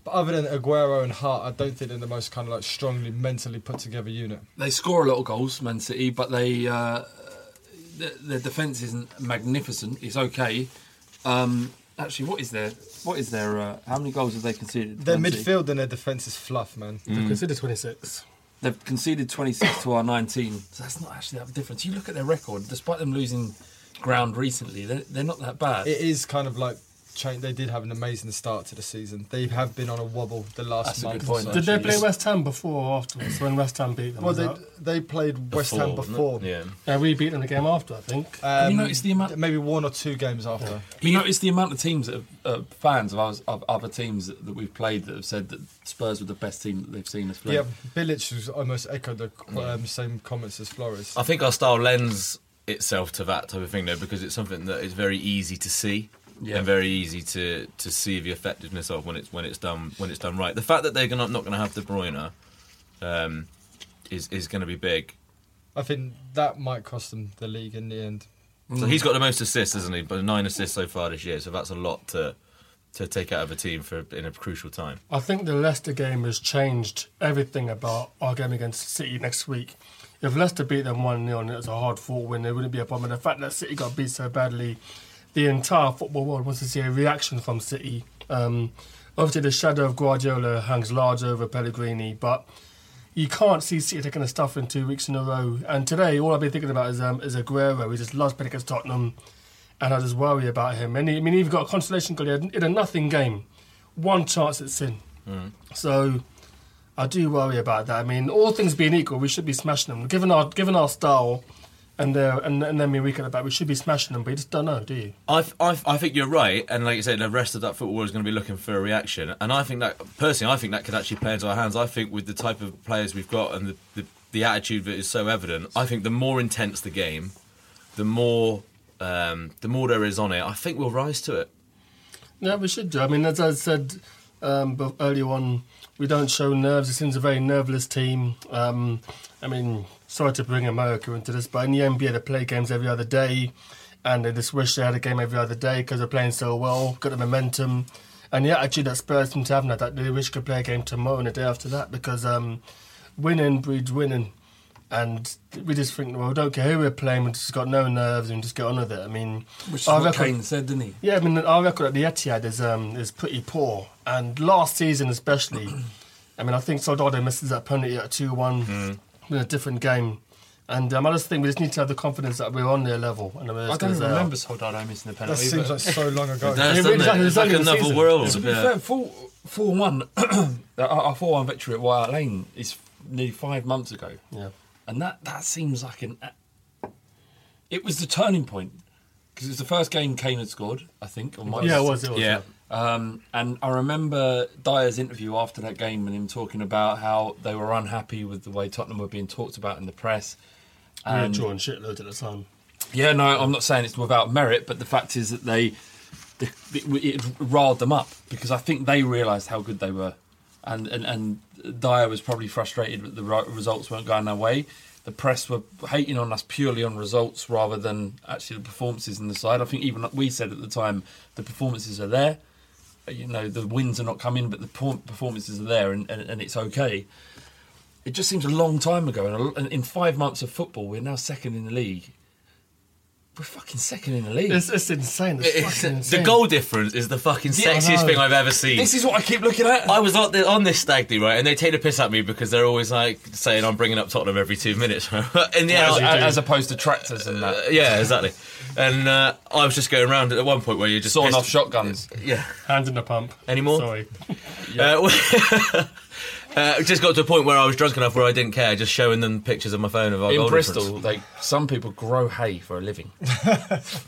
But other than Aguero and Hart, I don't think they're the most kind of like strongly mentally put together unit. They score a lot of goals, Man City, but they uh, their, their defence isn't magnificent. It's okay. Um, actually, what is their what is their uh, how many goals have they conceded? Their Man City? midfield and their defence is fluff, man. They've considered 26. They've conceded 26 to our 19. So that's not actually that difference. You look at their record, despite them losing ground recently, they're, they're not that bad. It is kind of like change. They did have an amazing start to the season. They have been on a wobble the last That's a month. good or point, so. Did they play. West Ham before or afterwards? When West Ham beat them? Well, they they played West Ham before. Yeah. Yeah, we beat them the game after, I think. Um, you noticed the amount- Maybe one or two games after. you notice the amount of teams that have, uh, fans of, ours, of other teams that, that we've played that have said that Spurs were the best team that they've seen us play. Yeah, Bilic was almost echoed the um, same comments as Flores. I think our style lends itself to that type of thing, though, because it's something that is very easy to see. Yeah. And very easy to, to see the effectiveness of when it's when it's done when it's done right. The fact that they're gonna, not going to have De Bruyne um, is is going to be big. I think that might cost them the league in the end. So he's got the most assists, hasn't he? But nine assists so far this year. So that's a lot to to take out of a team for in a crucial time. I think the Leicester game has changed everything about our game against City next week. If Leicester beat them 1 0 and it was a hard fought win, there wouldn't be a problem. And the fact that City got beat so badly, the entire football world wants to see a reaction from City. Um, obviously, the shadow of Guardiola hangs large over Pellegrini, but you can't see City taking a stuff in two weeks in a row. And today, all I've been thinking about is um, is Aguero. He just lost playing against Tottenham, and I just worry about him. And he, I mean, he's got a consolation goal He in a nothing game, one chance at sin. So I do worry about that. I mean, all things being equal, we should be smashing them. Given our given our style, and and and then we week at the back, we should be smashing them. But you just don't know, do you? I, I, I think you're right, and like you said, the rest of that football is going to be looking for a reaction. And I think that personally, I think that could actually play into our hands. I think with the type of players we've got and the, the, the attitude that is so evident, I think the more intense the game, the more um, the more there is on it. I think we'll rise to it. Yeah, we should do. I mean, as I said um, earlier on, we don't show nerves. It seems a very nerveless team. Um, I mean, sorry to bring America into this, but in the NBA, they play games every other day, and they just wish they had a game every other day because they're playing so well, got the momentum, and the attitude that Spurs seem to have now that they wish could play a game tomorrow and the day after that because um, winning breeds winning. And we just think, well, we don't care who we're playing, we've just got no nerves and just get on with it. I mean, Which is our what record- Kane said, didn't he? yeah, I mean, our record at the Etihad is um, is pretty poor, and last season especially. I mean, I think Soldado misses that penalty at two one in a different game, and um, I just think we just need to have the confidence that we're on their level. And we're I don't as even they are. remember Soldado missing the penalty. That seems like so long ago. It does, Yeah, doesn't exactly, it? it's It's like another season. world. To be yeah. fair, four four one, our four one victory at White Lane is nearly five months ago, Yeah. and that that seems like an. It was the turning point because it was the first game Kane had scored, I think. Or might Yeah, it was. It was. Yeah. Um, and I remember Dier's interview after that game and him talking about how they were unhappy with the way Tottenham were being talked about in the press. And drawing shitloads at the time. yeah, no, I'm not saying it's without merit, but the fact is that they, the, it riled them up because I think they realised how good they were, and and and Dier was probably frustrated that the results weren't going their way. The press were hating on us purely on results rather than actually the performances in the side. I think even like we said at the time, the performances are there. You know, the wins are not coming, but the performances are there, and, and, and it's okay. It just seems a long time ago, and and in five months of football, we're now second in the league. We're fucking second in the league. It's, it's insane. It's It's- fucking the goal difference is the fucking Yeah, sexiest know. thing I've ever seen. This is what I keep looking at. I was on, the, on this stag do, right, and they take the piss at me because they're always like saying I'm bringing up Tottenham every two minutes. In the as, end, as opposed to tractors and that. uh, yeah, exactly. And uh, I was just going around at one point where you're just Sawing pissed- off shotguns. Yeah. Hand in the pump. Anymore? Sorry. Uh, uh, it just got to a point where I was drunk enough where I didn't care, just showing them pictures of my phone of our In goal Bristol, difference. like some people grow hay for a living.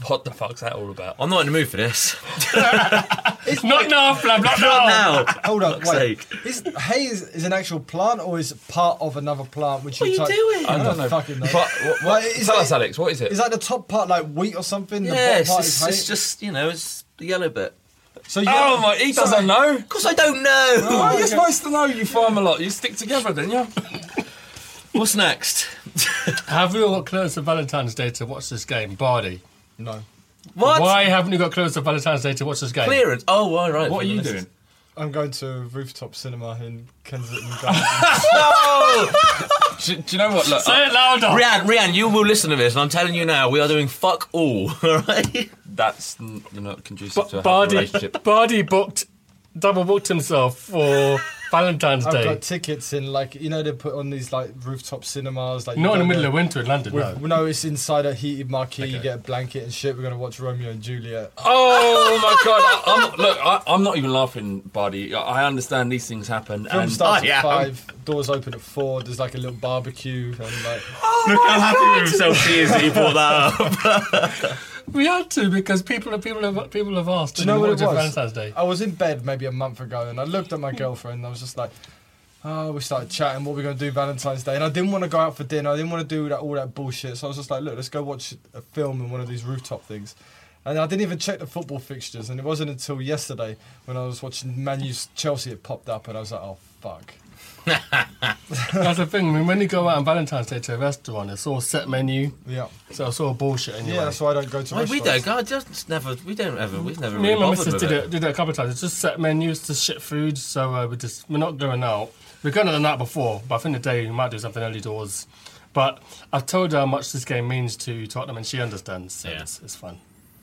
what the fuck's that all about? I'm not in the mood for this. It's not now, Flab. Not Not now. now. Hold on, wait. sake. Is hay is, is an actual plant or is it part of another plant? Which What you are you touch- doing? I don't, fucking know. But what, Well, is tell it- us, Alex, what is it? Is that the top part like wheat or something? The bottom it's, part it's, is hay? it's just, you know, it's the yellow bit. So you oh my, he doesn't know. Of course I don't know. Oh, you're supposed to know. You farm a lot. You stick together, don't you? What's next? Have we all got close to Valentine's Day to watch this game? Bardi. No. What? Why haven't you got close to Valentine's Day to watch this game? Clearance. Oh, all right. What are you doing? I'm going to a rooftop cinema in Kensington Gardens. Do, do you know what? Look, Say it louder. Rian, Rian, you will listen to this, and I'm telling you now, we are doing fuck all. All right. that's n- you're not conducive to a Bardi, relationship. Bardi booked, double booked himself for Valentine's I've Day. got tickets in like you know they put on these like rooftop cinemas like Not in the middle there of winter in London, with- no. no, it's inside a heated marquee. You get a blanket and shit. We're gonna watch Romeo and Juliet. Oh my god! I, I'm, look, I, I'm not even laughing, buddy. I I understand these things happen. Film and starts I at am. five. Doors open at four. There's like a little barbecue and like oh Look how happy with himself he is that he brought that up. We had to because people people have people have asked. Do you know what it was? Valentine's Day. I was in bed maybe a month ago and I looked at my girlfriend and I was just like, oh, we started chatting, what we're going to do Valentine's Day. And I didn't want to go out for dinner. I didn't want to do that, all that bullshit. So I was just like, look, let's go watch a film in one of these rooftop things. And I didn't even check the football fixtures. And it wasn't until yesterday when I was watching Man U's Chelsea, it popped up and I was like, oh, fuck. That's the thing. I mean, when you go out on Valentine's Day to a restaurant, it's all set menu, Yeah. so it's all bullshit anyway. Yeah, that's why I don't go to Why, we don't. God, just never. We don't ever. We've never Me really and my bothered missus did it. it, did it a couple of times. It's just set menus to shit food, so uh, we just we're not going out. We're going on the night before, but I think the day we might do something early doors. But I've told her how much this game means to Tottenham, and she understands. So Yeah. it's, it's fun.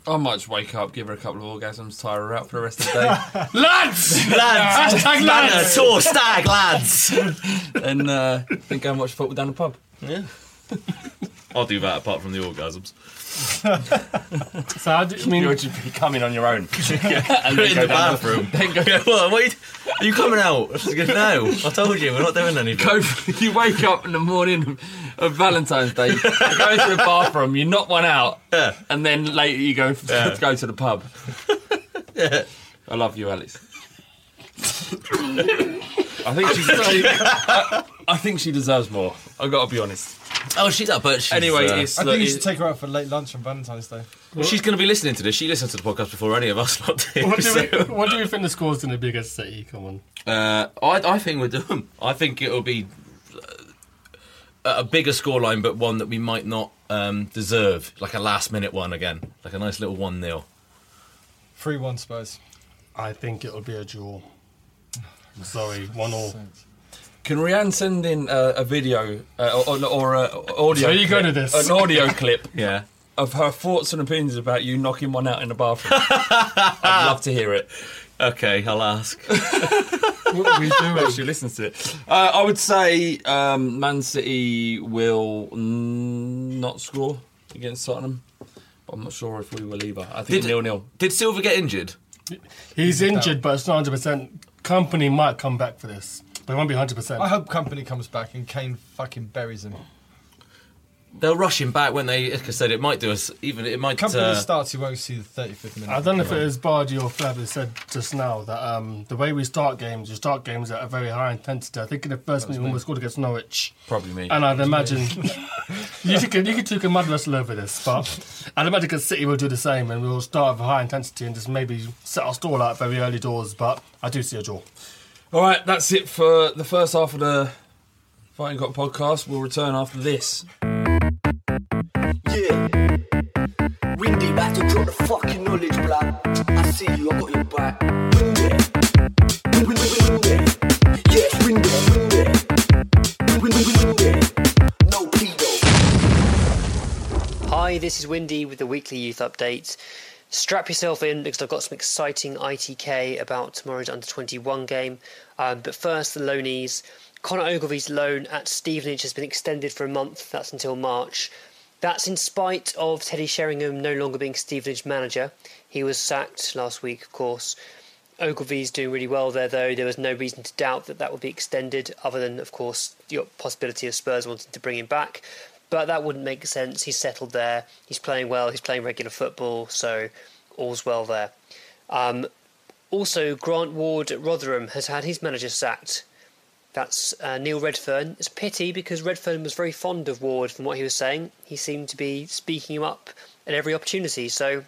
I might just wake up, give her a couple of orgasms, tire her out for the rest of the day, Lads, Lads, Hashtag lads. tour, stag, lads. and uh, then go and watch football down the pub. yeah. I'll do that apart from the orgasms. So I, do, I mean, You'll just be coming on your own. and Put then in go the down bathroom. then go, what, what are, you, are you coming out? Goes, no, I told you, we're not doing anything. go, you wake up in the morning of Valentine's Day, you go into the bathroom, you knock one out, Yeah. and then later you go Yeah. go to the pub. Yeah. I love you, Alice. I think she. I, I think she deserves more. I got to be honest. Oh, she's up, but she's, Anyway, uh, it's I look, think you it- should take her out for late lunch on Valentine's Day. she's going to be listening to this. She listened to the podcast before any of us lot do. what do, so- we, what do we think the score's going to be against City? Come on. Uh, I, I think we're doomed. I think it'll be uh, a bigger scoreline, but one that we might not um, deserve, like a last-minute one again, like a nice little one 0 3 1 Spurs. I think it'll be a draw. Sorry, one all. Can Rianne send in a, a video uh, or, or a audio? Where you go to this? An audio clip Yeah. of her thoughts and opinions about you knocking one out in the bathroom. I'd love to hear it. Okay, I'll ask. we do Well, it. she listens to it. Uh, I would say um, Man City will mm, not score against Tottenham. But I'm not sure if we will either. I think Did- nil nil. Did Silva get injured? He's injured, but it's not 100%. Kompany might come back for this, but it won't be 100%. I hope Kompany comes back and Kane fucking buries him. They'll rush him back when they, like I said, it might do us. Even it might. Kompany uh, starts, he won't see the 35th minute. I don't know if it is Bardi or Flav that said just now that um, the way we start games, you start games at a very high intensity. I think in the first minute when we scored against Norwich, Probably me. and I'd imagine you could you can take a mud wrestle over this, but I'd imagine that City will do the same, and we'll start with a high intensity and just maybe set our stall out very early doors. But I do see a draw. All right, that's it for the first half of the Fighting Cock podcast. We'll return after this. Hi, this is Windy with the weekly youth update. Strap yourself in because I've got some exciting ITK about tomorrow's under 21 game. Um, but first, the loanees. Connor Ogilvie's loan at Stevenage has been extended for a month, that's until March. That's in spite of Teddy Sheringham no longer being Stevenage manager. He was sacked last week, of course. Ogilvie's doing really well there, though. There was no reason to doubt that that would be extended, other than, of course, the possibility of Spurs wanting to bring him back. But that wouldn't make sense. He's settled there. He's playing well. He's playing regular football, so all's well there. Um, also, Grant Ward at Rotherham has had his manager sacked. That's uh, Neil Redfearn. It's a pity because Redfearn was very fond of Ward from what he was saying. He seemed to be speaking him up at every opportunity. So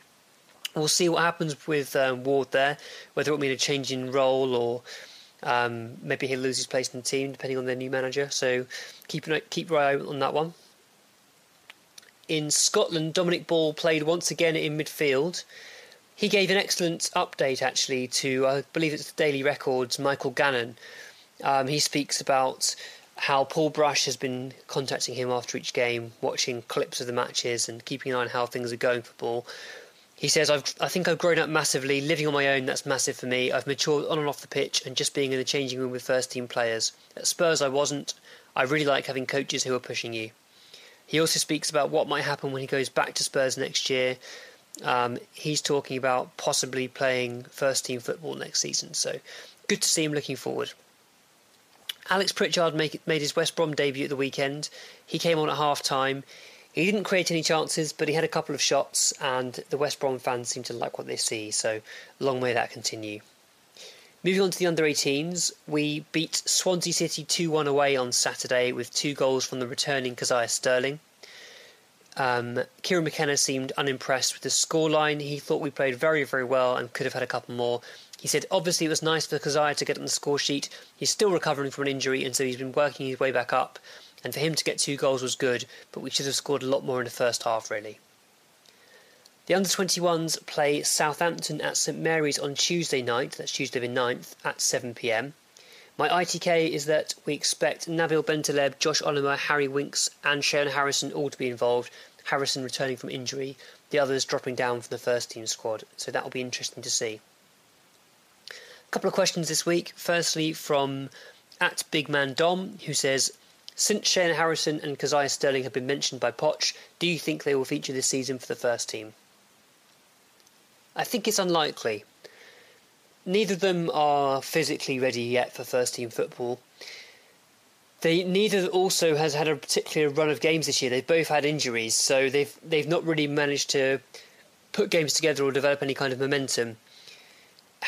we'll see what happens with um, Ward there, whether it will mean a change in role or um, maybe he'll lose his place in the team depending on their new manager. So keep an, keep your eye on that one. In Scotland, Dominic Ball played once again in midfield. He gave an excellent update actually to, I believe it's the Daily Records, Michael Gannon. Um, he speaks about how Paul Brush has been contacting him after each game, watching clips of the matches and keeping an eye on how things are going for Paul. He says, I've, I think I've grown up massively, living on my own, that's massive for me. I've matured on and off the pitch and just being in the changing room with first team players. At Spurs, I wasn't. I really like having coaches who are pushing you. He also speaks about what might happen when he goes back to Spurs next year. Um, he's talking about possibly playing first team football next season, so good to see him looking forward. Alex Pritchard make, made his West Brom debut at the weekend. He came on at half time. He didn't create any chances, but he had a couple of shots, and the West Brom fans seem to like what they see, so long may that continue. Moving on to the under 18s, we beat Swansea City 2 1 away on Saturday with two goals from the returning Kazaiah Sterling. Um, Kieran McKenna seemed unimpressed with the scoreline. He thought we played very, very well and could have had a couple more. He said, obviously, it was nice for Kazaiah to get on the score sheet. He's still recovering from an injury, and so he's been working his way back up. And for him to get two goals was good, but we should have scored a lot more in the first half, really. The under 21s play Southampton at St Mary's on Tuesday night, that's Tuesday the 9th, at 7pm. My ITK is that we expect Nabil Bentaleb, Josh Oliver, Harry Winks, and Shayon Harrison all to be involved. Harrison returning from injury, the others dropping down from the first team squad, so that will be interesting to see. Couple of questions this week. Firstly, from at Big Man Dom, who says, Since Shayon Harrison and Kazaiah Sterling have been mentioned by Poch, do you think they will feature this season for the first team? I think it's unlikely. Neither of them are physically ready yet for first team football. They neither also has had a particular run of games this year. They've both had injuries, so they've they've not really managed to put games together or develop any kind of momentum.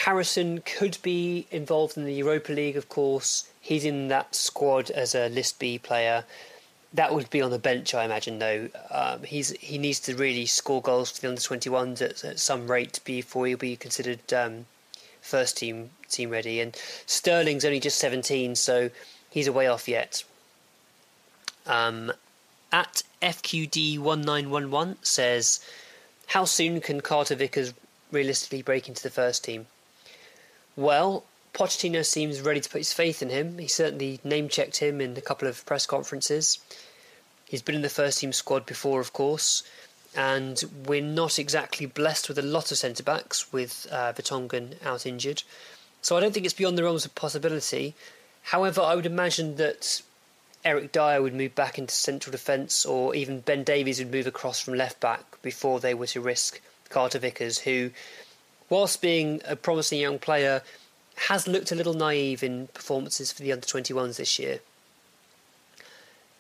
Harrison could be involved in the Europa League, of course. He's in that squad as a List B player. That would be on the bench, I imagine. Though um, he's he needs to really score goals for the under twenty ones at, at, some rate before he'll be considered um, first team team ready. And Sterling's only just seventeen, so he's a way off yet. Um, at FQD one nine one one says, how soon can Carter Vickers realistically break into the first team? Well, Pochettino seems ready to put his faith in him. He certainly name checked him in a couple of press conferences. He's been in the first team squad before, of course, and we're not exactly blessed with a lot of centre backs with uh, Vertonghen out injured. So I don't think it's beyond the realms of possibility. However, I would imagine that Eric Dier would move back into central defence, or even Ben Davies would move across from left back before they were to risk Carter Vickers, who, whilst being a promising young player, has looked a little naive in performances for the under 21s this year.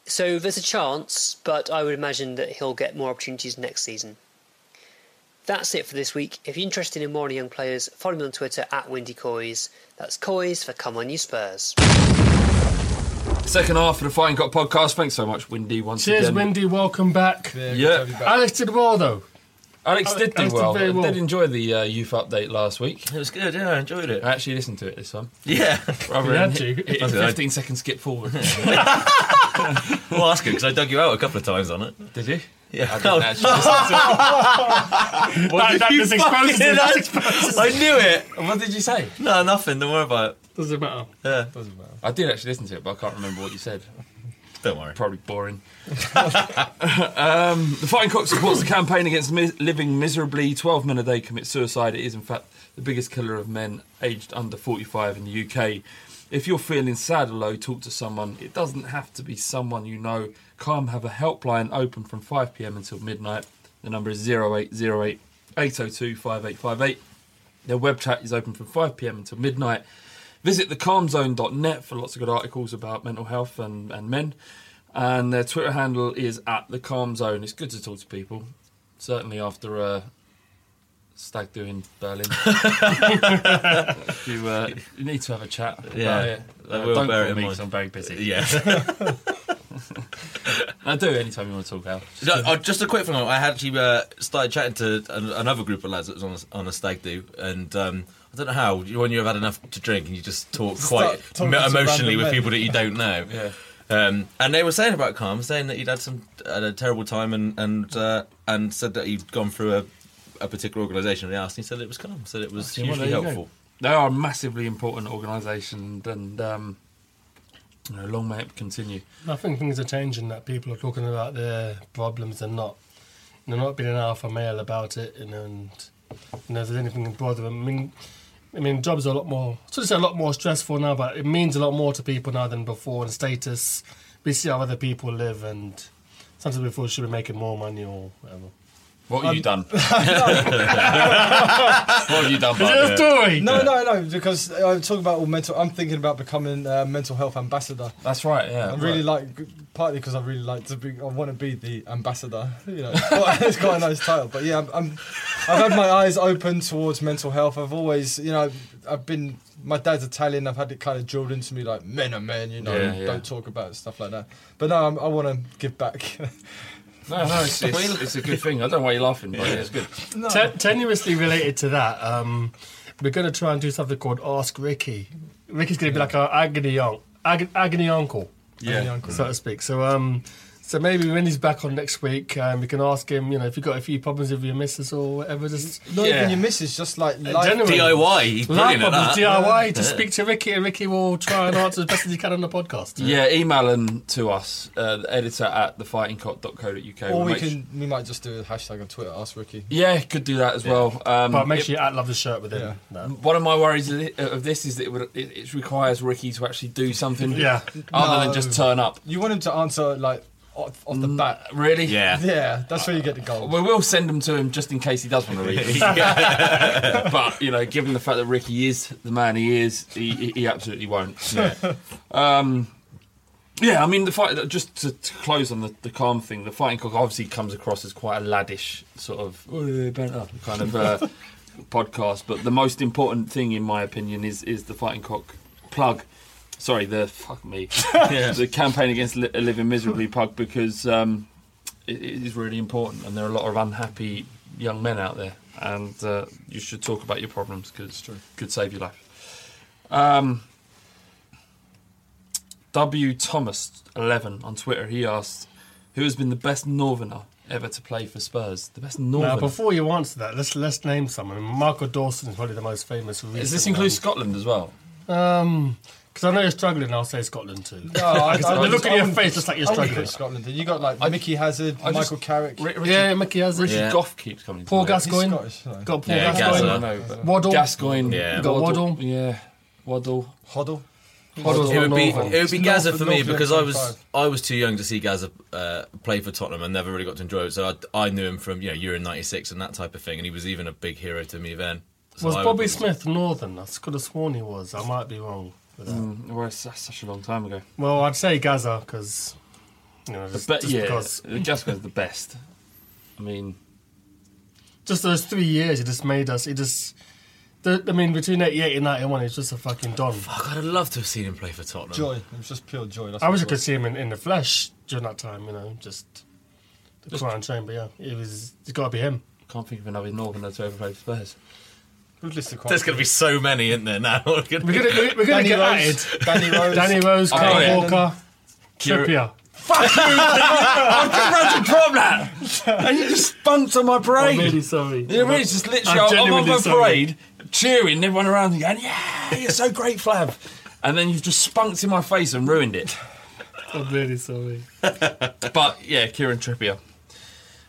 So there's a chance, but I would imagine that he'll get more opportunities next season. That's it for this week. If you're interested in more on young players, follow me on Twitter at Windy Coys. That's Coys for Come On You Spurs. Second half of the Fighting Cock podcast. Thanks so much, Windy, once again. Cheers, again. Windy. Welcome back. Yeah. Alex did well though. Alex did do Alex well. very well. I did enjoy the uh, youth update last week. It was good, yeah, I enjoyed it. I actually listened to it this time. Yeah. Rather You than had to. hit- hit a 15 second skip forward. well, that's good because I dug you out a couple of times on it. Did you? Yeah. I didn't actually listen to What That- did that you just exposes it, that I- exposes I knew it. it. What did you say? No, nothing. Don't worry about it. Doesn't matter. Yeah. Doesn't matter. I did actually listen to it, but I can't remember what you said. Don't worry. Probably boring. Um, the Fighting Cock supports the campaign against living miserably. 12 men a day commit suicide. It is, in fact, the biggest killer of men aged under 45 in the UK. If you're feeling sad or low, talk to someone. It doesn't have to be someone you know. Calm have a helpline open from 5 pm until midnight. The number is 0808 802 5858. Their web chat is open from 5 pm until midnight. Visit thecalmzone.net for lots of good articles about mental health and, and men. And their Twitter handle is at the Calm Zone. It's good to talk to people, certainly after a stag do in Berlin. you, uh, you need to have a chat. about Yeah, it. I Uh, will don't bear call me mind. 'cause I'm very busy. Yeah. I do anytime you want to talk out. No, uh, just a quick thing. I actually uh, started chatting to an, another group of lads that was on a, on a stag do, and um, I don't know how you- when you've had enough to drink and you just talk quite talking mo- to emotionally with men. people that you don't know. Yeah. Um, and they were saying about Calm, saying that he'd had some had a terrible time, and and uh, and said that he'd gone through a, a particular organisation. And he asked, and he said it was Calm, said it was Okay, well, hugely there you go. helpful. They are a massively important organisation, and um, you know, long may it continue. I think things are changing. That people are talking about their problems and not, you know, not being an alpha male about it. You know, and you know, if there's anything that bother them. I mean, I mean, jobs are a lot more. So it's a lot more stressful now, but it means a lot more to people now than before. And status, we see how other people live, and sometimes we feel should be making more money or whatever. What have you Um, done? what have you done? Is it Bud? a story? No, no, no. Because I'm talking about all mental. I'm thinking about becoming a mental health ambassador. That's right. Yeah. I really like, partly because I really like to be. I want to be the ambassador. You know, it's quite, a nice title. But yeah, I'm, I'm. I've had my eyes open towards mental health. I've always, you know, I've been. My dad's Italian. I've had it kind of drilled into me like men are men. You know, Yeah, yeah. don't talk about stuff like that. But no, I'm, I want to give back. No, no, it's, it's, it's a good thing. I don't know why you're laughing, but it's good. no. Te- tenuously related to that, um, we're going to try and do something called Ask Ricky. Ricky's going to be like our agony, un- ag- agony uncle, Agony uncle. so to speak. So, um, so maybe when he's back on next week, um, we can ask him. You know, if you've got a few problems with your missus or whatever, just Not Yeah. even your missus, just like life. generally. DIY, he's life problems. DIY. To Yeah. speak to Ricky, and Ricky will try and answer as best as he can on the podcast. Yeah, email them to us, uh, the editor at thefightingcock.co.uk. Or We'll we make can. We might just do a hashtag on Twitter. Ask Ricky. Yeah, could do that as well. Um, But make sure you at love the shirt with him. Yeah. No. One of my worries of of this is that it, would, it, it requires Ricky to actually do something Yeah. other No. than just turn up. You want him to answer like off, off the bat. Really? Yeah. Yeah, that's where you get the gold. We will send them to him just in case he does want to read them. but, you know, given the fact that Ricky is the man he is, he, he- he absolutely won't. Um, yeah, I mean, the fight. Just to, to close on the, the calm thing, the fighting cock obviously comes across as quite a laddish sort of "Oh, kind of uh, podcast. But the most important thing, in my opinion, is is the fighting cock plug. Sorry, the fuck me, the campaign against li- living miserably pug because um, it, it is really important, and there are a lot of unhappy young men out there, and uh, you should talk about your problems because it could save your life. Um, W Thomas eleven on Twitter. He asked, "Who has been the best Northerner ever to play for Spurs? The best Northerner." Now, before you answer that, let's let's name someone. Michael Dawson is probably the most famous. Does this include. Scotland as well? Um, because I know you're struggling, I'll say Scotland too. No, I, I, the look at your wouldn't- face, just like you're I wouldn't struggling. Scotland. in. You got like Mickey Hazard, I just- Michael Carrick. Ri- Richard- Yeah, Mickey Hazard. Richard Yeah. Gough keeps coming. to Paul Gascoigne. Scottish, though. Got Paul Yeah, Gascoigne. Gazza. I know, Waddle. Gascoigne. Yeah. Got Waddle. Yeah, Waddle. Hoddle. Waddle's It would be Northern. it would be Gazza for me because I was I was too young to see Gazza uh, play for Tottenham and never really got to enjoy it. So I, I knew him from you know Euro '96 and that type of thing, and he was even a big hero to me then. So Was I Bobby Smith Northern? I could have sworn he was. I might be wrong. With that. Mm, well, it's- that's such a long time ago. Well, I'd say Gazza because you know just, But just yeah, because Gascoigne's the best. I mean, just those three years, he just made us. He just. The, I mean, between '88 and '91, he's just a fucking don. Fuck, I'd have loved to have seen him play for Tottenham. Joy. It was just pure joy. That's I what wish I could was. see him in, in the flesh during that time. You know, just the crown train. But yeah, it was. It's got to be him. can't think of another Northerner to ever play for Spurs. We've listed quite There's going to be so many, isn't there now? We're gonna- We're gonna, we're gonna Danny get Rose, added. Danny Rose, Danny Rose, Oh, Kyle yeah. Walker, Kieran- Trippier. I'm just about to drop that, and you just spunked on my I'm parade. really sorry. Yeah, really, it's just literally, I'm I'm, on genuinely my sorry. parade, cheering, everyone around me going, "Yeah, you're so great, Flav," and then you've just spunked in my face and ruined it. I'm really sorry. But yeah, Kieran Trippier.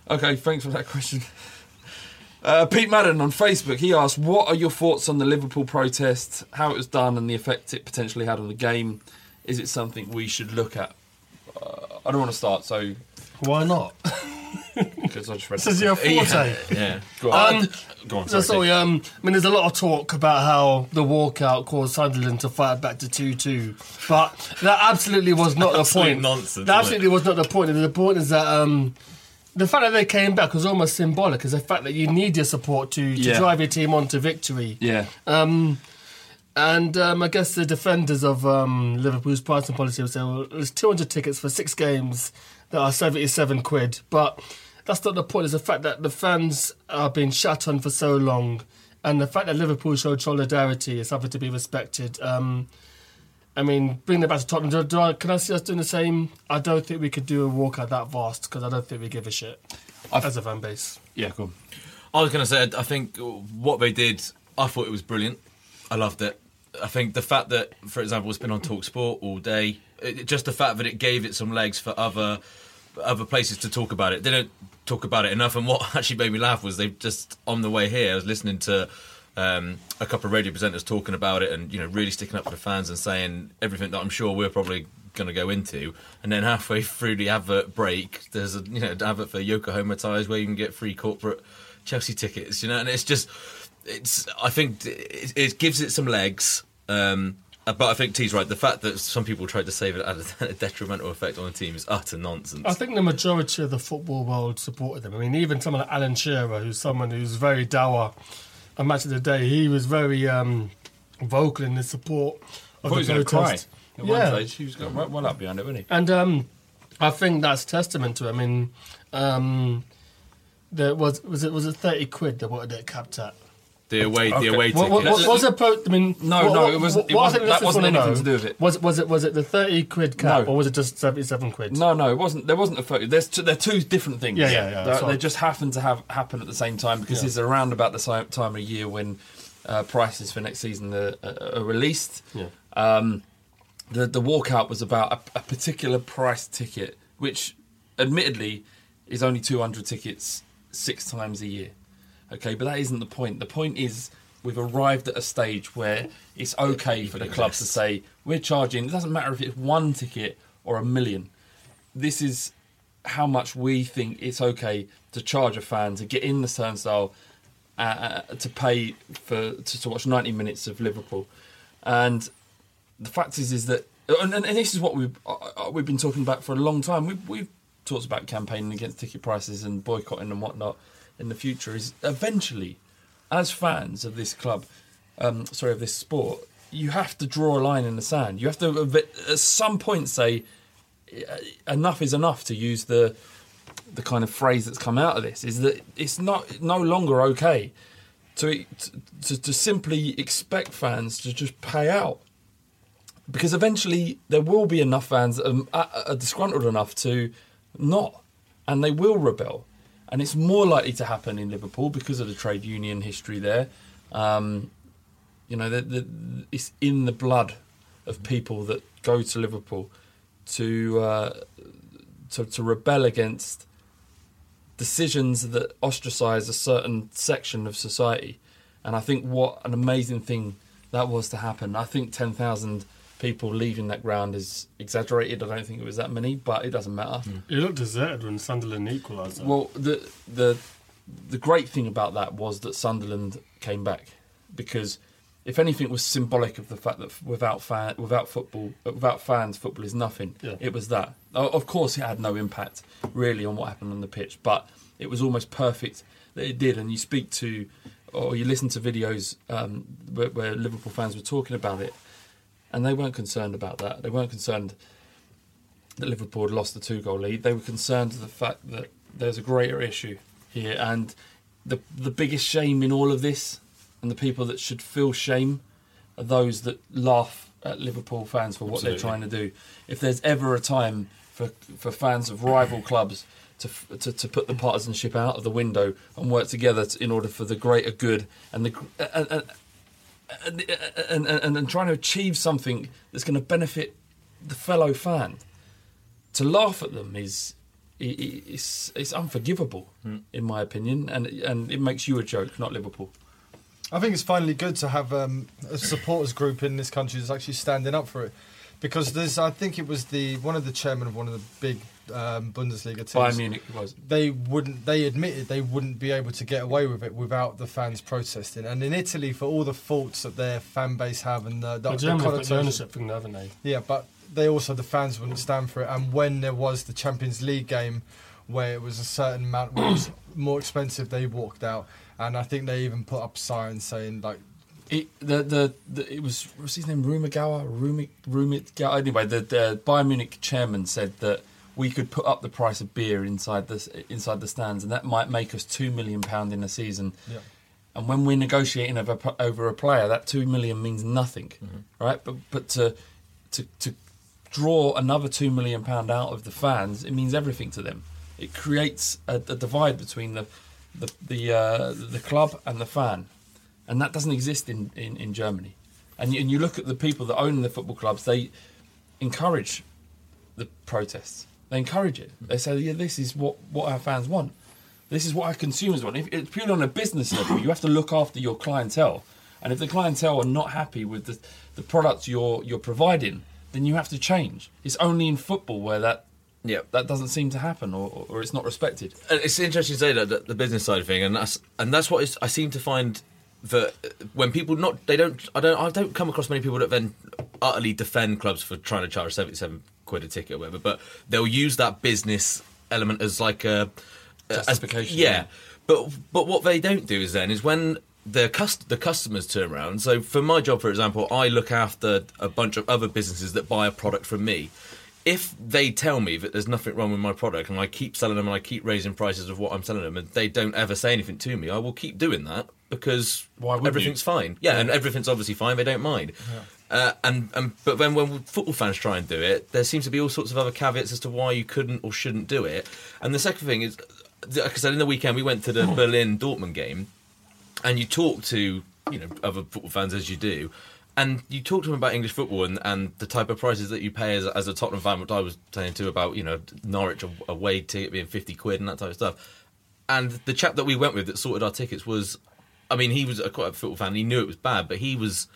Okay, thanks for that question. Uh, Pete Madden on Facebook, he asked, "What are your thoughts on the Liverpool protest? How it was done, and the effect it potentially had on the game? Is it something we should look at?" Uh, I don't want to start, so Why not? because I just read. This is your forte. yeah. Go on. Um, Go on. So, Sorry, sorry, um, I mean, there's a lot of talk about how the walkout caused Sunderland to fight back to 2 2. But that absolutely was not the Absolute point. nonsense, That absolutely was not the point. The point is that um, the fact that they came back was almost symbolic, is the fact that you need your support to, to Yeah. drive your team on to victory. yeah. Um, and um, I guess the defenders of um, Liverpool's pricing policy will say, well, there's 200 tickets for six games that are 77 quid. But that's not the point. It's the fact that the fans are being shut on for so long. And the fact that Liverpool showed solidarity is something to be respected. Um, I mean, bring it back to Tottenham, do, do I, can I see us doing the same? I don't think we could do a walkout that vast because I don't think we give a shit as a fan base. Yeah, cool. I was going to say, I think what they did, I thought it was brilliant. I loved it. I think the fact that, for example, it's been on Talk Sport all day, it, just the fact that it gave it some legs for other other places to talk about it. They don't talk about it enough. And what actually made me laugh was they just on the way here, I was listening to um, a couple of radio presenters talking about it, and you know, really sticking up for the fans and saying everything that I'm sure we're probably going to go into. And then halfway through the advert break, there's a you know advert for Yokohama tires where you can get free corporate Chelsea tickets. You know, and it's just it's. I think it, it gives it some legs. Um, but I think T's right. The fact that some people tried to save it had a detrimental effect on the team is utter nonsense. I think the majority of the football world supported them. I mean, even someone like Alan Shearer, who's someone who's very dour on Match of the Day, he was very um, vocal in his support of thought he was the going to cry. protest. At one Yeah. stage, he was going well, well up behind it, wasn't he? And um, I think that's testament to it. I mean, um, there was was it was it thirty quid that wanted it capped at? The away, Okay. the away What, what, what was it? Po- I mean, No, what, no, it wasn't- it wasn't- that wasn't anything know, to do with it. Was was it was it the thirty quid cap No. or was it just seventy-seven quid? No, no, it wasn't. There wasn't a photo. There's two, they're two different things. Yeah, yeah, yeah, They, sorry. they just happen to have happen at the same time because Yeah. it's around about the si- time of year when uh, prices for next season are, are, are released. Yeah. Um, the the walkout was about a, a particular price ticket, which admittedly is only 200 tickets six times a year. Okay, but that isn't the point. The point is we've arrived at a stage where it's okay for the club to say we're charging. It doesn't matter if it's one ticket or a million. This is how much we think it's okay to charge a fan to get in the turnstile uh, uh, to pay for to, to watch 90 minutes of Liverpool, and the fact is is that and, and, this is what we've uh, uh, we've been talking about for a long time. We've we've talked about campaigning against ticket prices and boycotting and whatnot in the future. Is eventually, as fans of this club, um, sorry of this sport, you have to draw a line in the sand. You have to at some point say enough is enough to use the the kind of phrase that's come out of this is that it's not no longer okay to to, to simply expect fans to just pay out because eventually there will be enough fans that are- are disgruntled enough to not, and they will rebel, and it's more likely to happen in Liverpool because of the trade union history there. Um, You know, the, the, it's in the blood of people that go to Liverpool to uh, to, to rebel against decisions that ostracise a certain section of society. And I think what an amazing thing that was to happen. I think ten thousand people leaving that ground is exaggerated. I don't think it was that many, but it doesn't matter. It looked deserted when Sunderland equalised. Well, the the the great thing about that was that Sunderland came back because if anything was symbolic of the fact that without fan, without football, without fans, football is nothing. Yeah. It was that. Of course, it had no impact really on what happened on the pitch, but it was almost perfect that it did. And you speak to, or you listen to videos um, where, where Liverpool fans were talking about it, and they weren't concerned about that. They weren't concerned that Liverpool had lost the two goal lead. They were concerned with the fact that there's a greater issue here, and the the biggest shame in all of this, and the people that should feel shame, are those that laugh at Liverpool fans for what they're trying to do. If there's ever a time for for fans of rival clubs to, to to put the partisanship out of the window and work together to, in order for the greater good and the and, and, and, and, and, and trying to achieve something that's going to benefit the fellow fan. To laugh at them is i- i- it's it's unforgivable, in my opinion, and and it makes you a joke, not Liverpool. I think it's finally good to have um, a supporters group in this country that's actually standing up for it, because there's I think it was the one of the chairman of one of the big um, Bundesliga teams. Bayern Munich was. They wouldn't. They admitted they wouldn't be able to get away with it without the fans protesting. And in Italy, for all the faults that their fan base have and the, the, But the Germany the connotation- ownership thing, haven't they? yeah, but they also the fans wouldn't stand for it. And when there was the Champions League game, where it was a certain amount, was more expensive, they walked out. And I think they even put up signs saying like, It, the, the the it was what's his name Rumagawa Rumik Rumit anyway the, the Bayern Munich chairman said that we could put up the price of beer inside the inside the stands and that might make us two million pound in a season. Yeah. And when we're negotiating over over a player, that two million means nothing, right? But but to to to draw another two million pound out of the fans, it means everything to them. It creates a, a divide between the the the, uh, the club and the fan, and that doesn't exist in, in, in Germany. And you, and you look at the people that own the football clubs; they encourage the protests. They encourage it. They say, "Yeah, this is what, what our fans want. This is what our consumers want." If it's purely on a business level, you have to look after your clientele, and if the clientele are not happy with the the products you're you're providing, then you have to change. It's only in football where that yeah that doesn't seem to happen, or, or it's not respected. And it's interesting to say that the, the business side of thing, and that's and that's what is, I seem to find that when people not they don't I don't I don't come across many people that then utterly defend clubs for trying to charge seventy seven quid a ticket or whatever, but they'll use that business element as like a as- Justification, yeah. yeah. but but what they don't do is then is when the cust- the customers turn around. So for my job, for example, I look after a bunch of other businesses that buy a product from me. If they tell me that there's nothing wrong with my product and I keep selling them and I keep raising prices of what I'm selling them and they don't ever say anything to me, I will keep doing that because Why everything's you? fine. Yeah, and everything's obviously fine. They don't mind. Uh, and, and but then when football fans try and do it, there seems to be all sorts of other caveats as to why you couldn't or shouldn't do it. And the second thing is, like I said, in the weekend we went to the Berlin Dortmund game, and you talk to you know other football fans as you do, and you talk to them about English football and, and the type of prices that you pay as, as a Tottenham fan, which I was saying too about you know Norwich a- away ticket being fifty quid and that type of stuff. And the chap that we went with that sorted our tickets was, I mean, he was a quite a football fan. He knew it was bad, but he was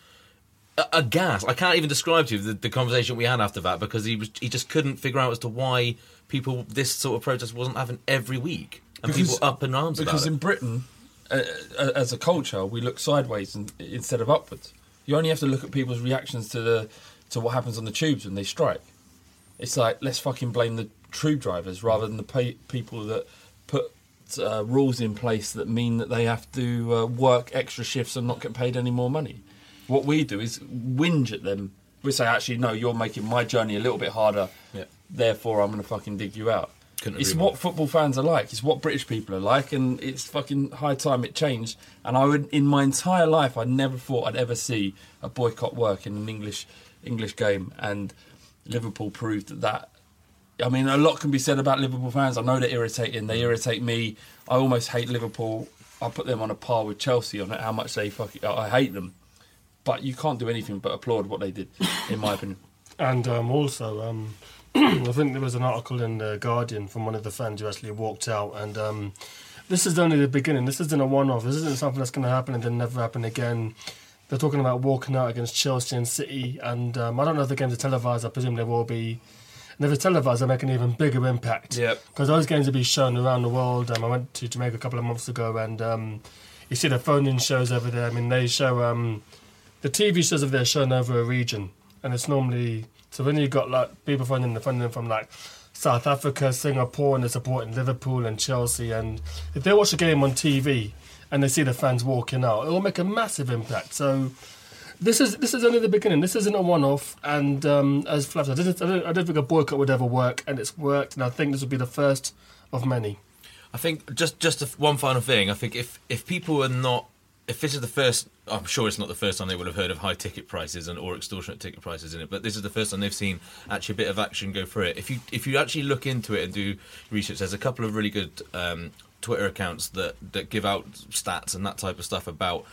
a- aghast. I can't even describe to you the, the conversation we had after that because he was he just couldn't figure out as to why people this sort of protest wasn't happening every week and people up in arms because about in it. Britain, uh, uh, as a culture, we look sideways and, instead of upwards. You only have to look at people's reactions to the to what happens on the tubes when they strike. It's like let's fucking blame the tube drivers rather than the pay, people that put uh, rules in place that mean that they have to uh, work extra shifts and not get paid any more money. What we do is whinge at them. We say, actually, no, you're making my journey a little bit harder. Yeah. Therefore, I'm going to fucking dig you out. Couldn't it's what football fans are like. It's what British people are like, and it's fucking high time it changed. And I would, in my entire life, I never thought I'd ever see a boycott work in an English English game, and Liverpool proved that. that I mean, a lot can be said about Liverpool fans. I know they're irritating. They irritate me. I almost hate Liverpool. I put them on a par with Chelsea on how much they fucking. I hate them. but you can't do anything but applaud what they did, in my opinion. And um, also, um, I think there was an article in the Guardian from one of the fans who actually walked out, and um, this is only the beginning. This isn't a one-off. This isn't something that's going to happen and then never happen again. They're talking about walking out against Chelsea and City, and um, I don't know if the games are televised. I presume they will be. And if it's televised, they make an even bigger impact. Yep. Because those games will be shown around the world. Um, I went to Jamaica a couple of months ago, and um, you see the phone-in shows over there. I mean, they show um, the TV shows over there shown over a region, and it's normally so when you've got like people funding the funding from like South Africa, Singapore, and they're supporting Liverpool and Chelsea, and if they watch a game on TV and they see the fans walking out, it will make a massive impact. So. This is this is only the beginning. This isn't a one-off, and um, as Flav said, I don't, I, don't, think a boycott would ever work, and it's worked, and I think this will be the first of many. I think just just one final thing. I think if if people are not if this is the first, I'm sure it's not the first time they would have heard of high ticket prices and or extortionate ticket prices in it, but this is the first time they've seen actually a bit of action go through it. If you if you actually look into it and do research, there's a couple of really good um, Twitter accounts that that give out stats and that type of stuff about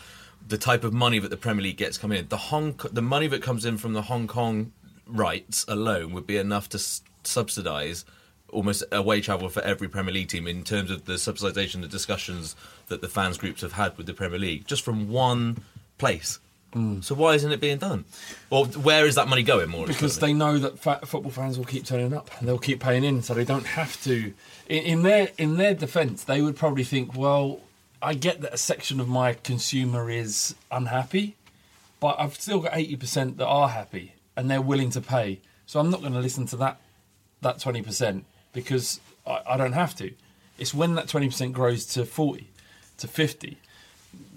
the type of money that the Premier League gets coming in. The Hong the money that comes in from the Hong Kong rights alone would be enough to s- subsidise almost away travel for every Premier League team in terms of the subsidisation, the discussions that the fans groups have had with the Premier League, just from one place. Hmm. So why isn't it being done? Or where is that money going? More because they know that fa- football fans will keep turning up and they'll keep paying in, so they don't have to. In, in their in their defence, they would probably think, well, I get that a section of my consumer is unhappy, but I've still got eighty percent that are happy and they're willing to pay. So I'm not going to listen to that that twenty percent because I, I don't have to. It's when that twenty percent grows to forty, to fifty,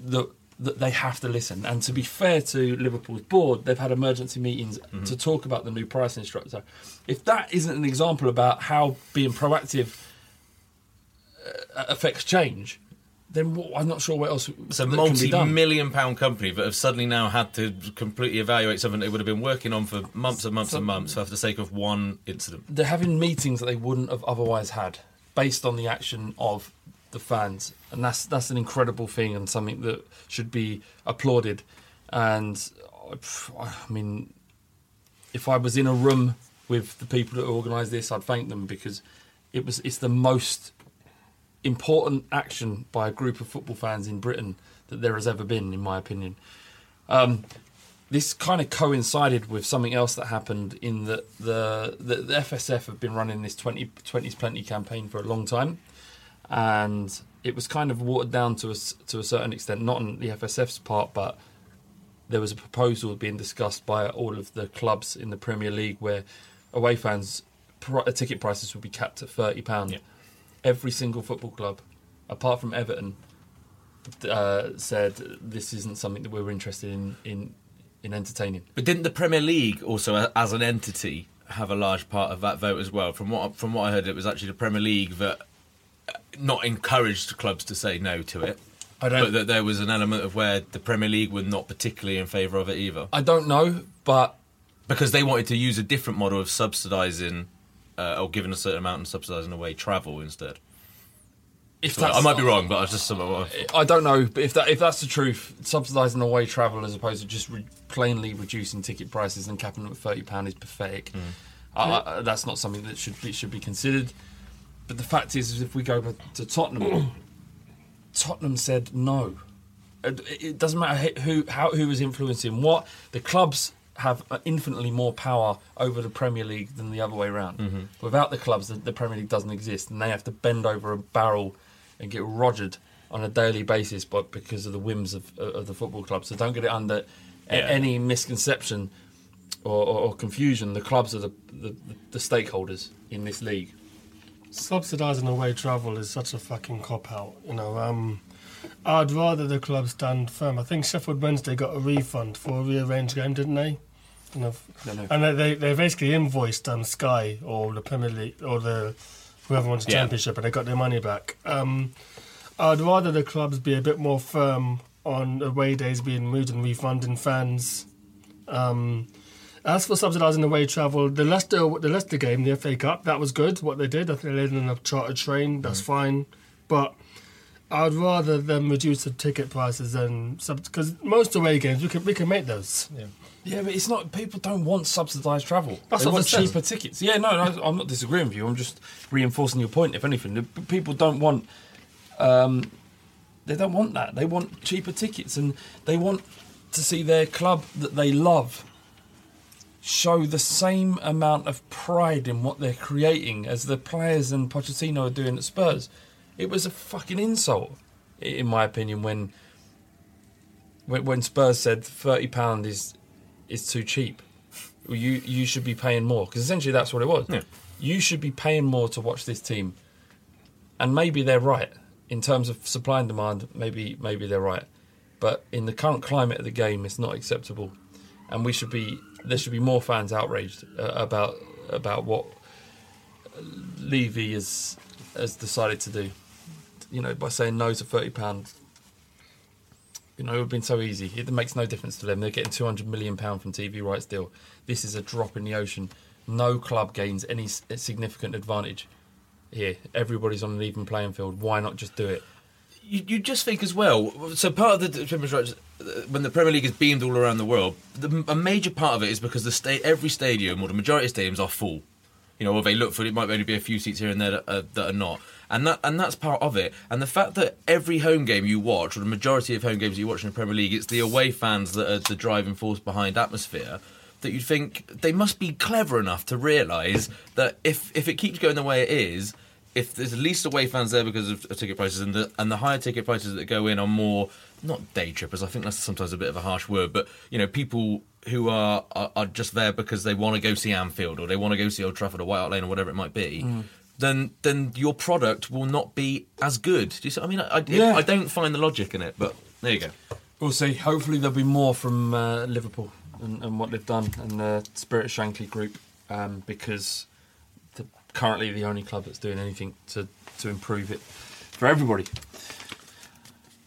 that that they have to listen. And to be fair to Liverpool's board, they've had emergency meetings to talk about the new pricing structure. If that isn't an example about how being proactive uh, affects change, then what, I'm not sure what else. It's a that can be done. multi-million pound company that have suddenly now had to completely evaluate something they would have been working on for months and months So- and months for the sake of one incident. they're having meetings that they wouldn't have otherwise had based on the action of the fans and that's that's an incredible thing and something that should be applauded and I mean if I was in a room with the people that organised this I'd thank them because it was it's the most important action by a group of football fans in Britain that there has ever been in my opinion um, this kind of coincided with something else that happened in that the, the, the FSF have been running this 20, 20's Plenty campaign for a long time. And it was kind of watered down to a, to a certain extent, not on the FSF's part, but there was a proposal being discussed by all of the clubs in the Premier League where away fans' pri- ticket prices would be capped at £30. Every single football club, apart from Everton, uh, said this isn't something that we were interested in, in, in entertaining. But didn't the Premier League also, as an entity, have a large part of that vote as well? From what from what I heard, it was actually the Premier League that uh, not encouraged clubs to say no to it. I don't- But that there was an element of where the Premier League were not particularly in favour of it either. I don't know, but because they wanted to use a different model of subsidising uh, or giving a certain amount and subsidising away travel instead. If So that's- I might be wrong, but I just somewhat. I don't know. But if that if that's the truth, subsidising away travel as opposed to just re- plainly reducing ticket prices and capping them at thirty pound is pathetic. Uh, uh, that's not something that should be should be considered. But the fact is, is if we go to Tottenham, Tottenham said no. It, it doesn't matter who how who was influencing what. The clubs have infinitely more power over the Premier League than the other way around. Mhm. Without the clubs, the, the Premier League doesn't exist, and they have to bend over a barrel and get rogered on a daily basis, but because of the whims of, of the football club. So don't get it under a- any misconception or, or, or confusion. The clubs are the, the, the stakeholders in this league. Subsidising away travel is such a fucking cop out. You know, um, I'd rather the club stand firm. I think Sheffield Wednesday got a refund for a rearranged game, didn't they? You know, Don't and they, they basically invoiced um, Sky or the Premier League or the whoever wants the Yeah. championship, and they got their money back. Um, I'd rather the clubs be a bit more firm on away days being moved and refunding fans. Um, as for subsidising away travel, the Leicester the Leicester game, the FA Cup, that was good. What they did, I think they laid in a chartered train. That's fine, but I'd rather them reduce the ticket prices than because most away games we can we can make those. Yeah. Yeah, but it's not. People don't want subsidised travel. That's they want I said. cheaper tickets. Yeah, no, no, I'm not disagreeing with you. I'm just reinforcing your point. If anything, The people don't want. Um, they don't want that. They want cheaper tickets, and they want to see their club that they love show the same amount of pride in what they're creating as the players and Pochettino are doing at Spurs. It was a fucking insult, in my opinion, when when, when Spurs said thirty pound is is too cheap. Well, You you should be paying more because essentially that's what it was. You should be paying more to watch this team, and maybe they're right in terms of supply and demand. Maybe maybe they're right, but in the current climate of the game, it's not acceptable, and we should be there should be more fans outraged uh, about about what Levy has has decided to do. You know, by saying no to thirty pounds you know, it would have been so easy. It makes no difference to them. They're getting two hundred million pound from TV rights deal. This is a drop in the ocean. No club gains any significant advantage here. Everybody's on an even playing field. Why not just do it? you, just think as well. So part of the when the Premier League is beamed all around the world, the, a major part of it is because the sta- every stadium or the majority of stadiums are full. You know, or they look for it it might only be a few seats here and there that, uh, that are not, and that and that's part of it. And the fact that every home game you watch, or the majority of home games you watch in the Premier League, it's the away fans that are the driving force behind atmosphere. That you'd think they must be clever enough to realise that if if it keeps going the way it is, if there's at least away fans there because of, of ticket prices, and the and the higher ticket prices that go in are more not day trippers. I think that's sometimes a bit of a harsh word, but you know, people who are are, are just there because they want to go see Anfield or they want to go see Old Trafford or White Hart Lane or whatever it might be. Mm. Then, then your product will not be as good. Do you see? I mean, I, I, Yeah. I don't find the logic in it, but there you go. We'll see. Hopefully, there'll be more from uh, Liverpool and, and what they've done and the Spirit Shankly group um, because the, currently the only club that's doing anything to, to improve it for everybody.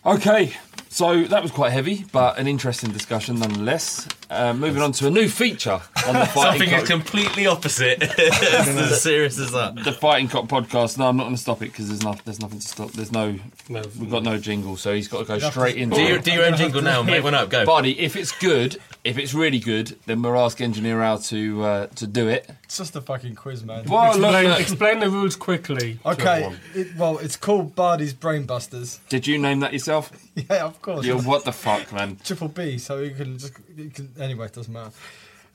Okay, so that was quite heavy, but an interesting discussion nonetheless. Uh, moving on to a new feature on the Fighting Something Cock- is completely opposite. it's as serious as that. the Fighting Cock podcast. No, I'm not going to stop it because there's not, there's nothing to stop. There's no, we've got no jingle, so he's got to go straight into. Do your, do your own jingle now. Make one up. Go. Buddy, if it's good, if it's really good, then we'll ask engineer Al to uh, to do it. It's just a fucking quiz, man. Well, look, explain, look. explain the rules quickly. Okay, it, well, it's called Bardi's Brainbusters. Did you name that yourself? Yeah, of course. Yeah, what the fuck, man? Triple B, so you can just you can anyway. It doesn't matter.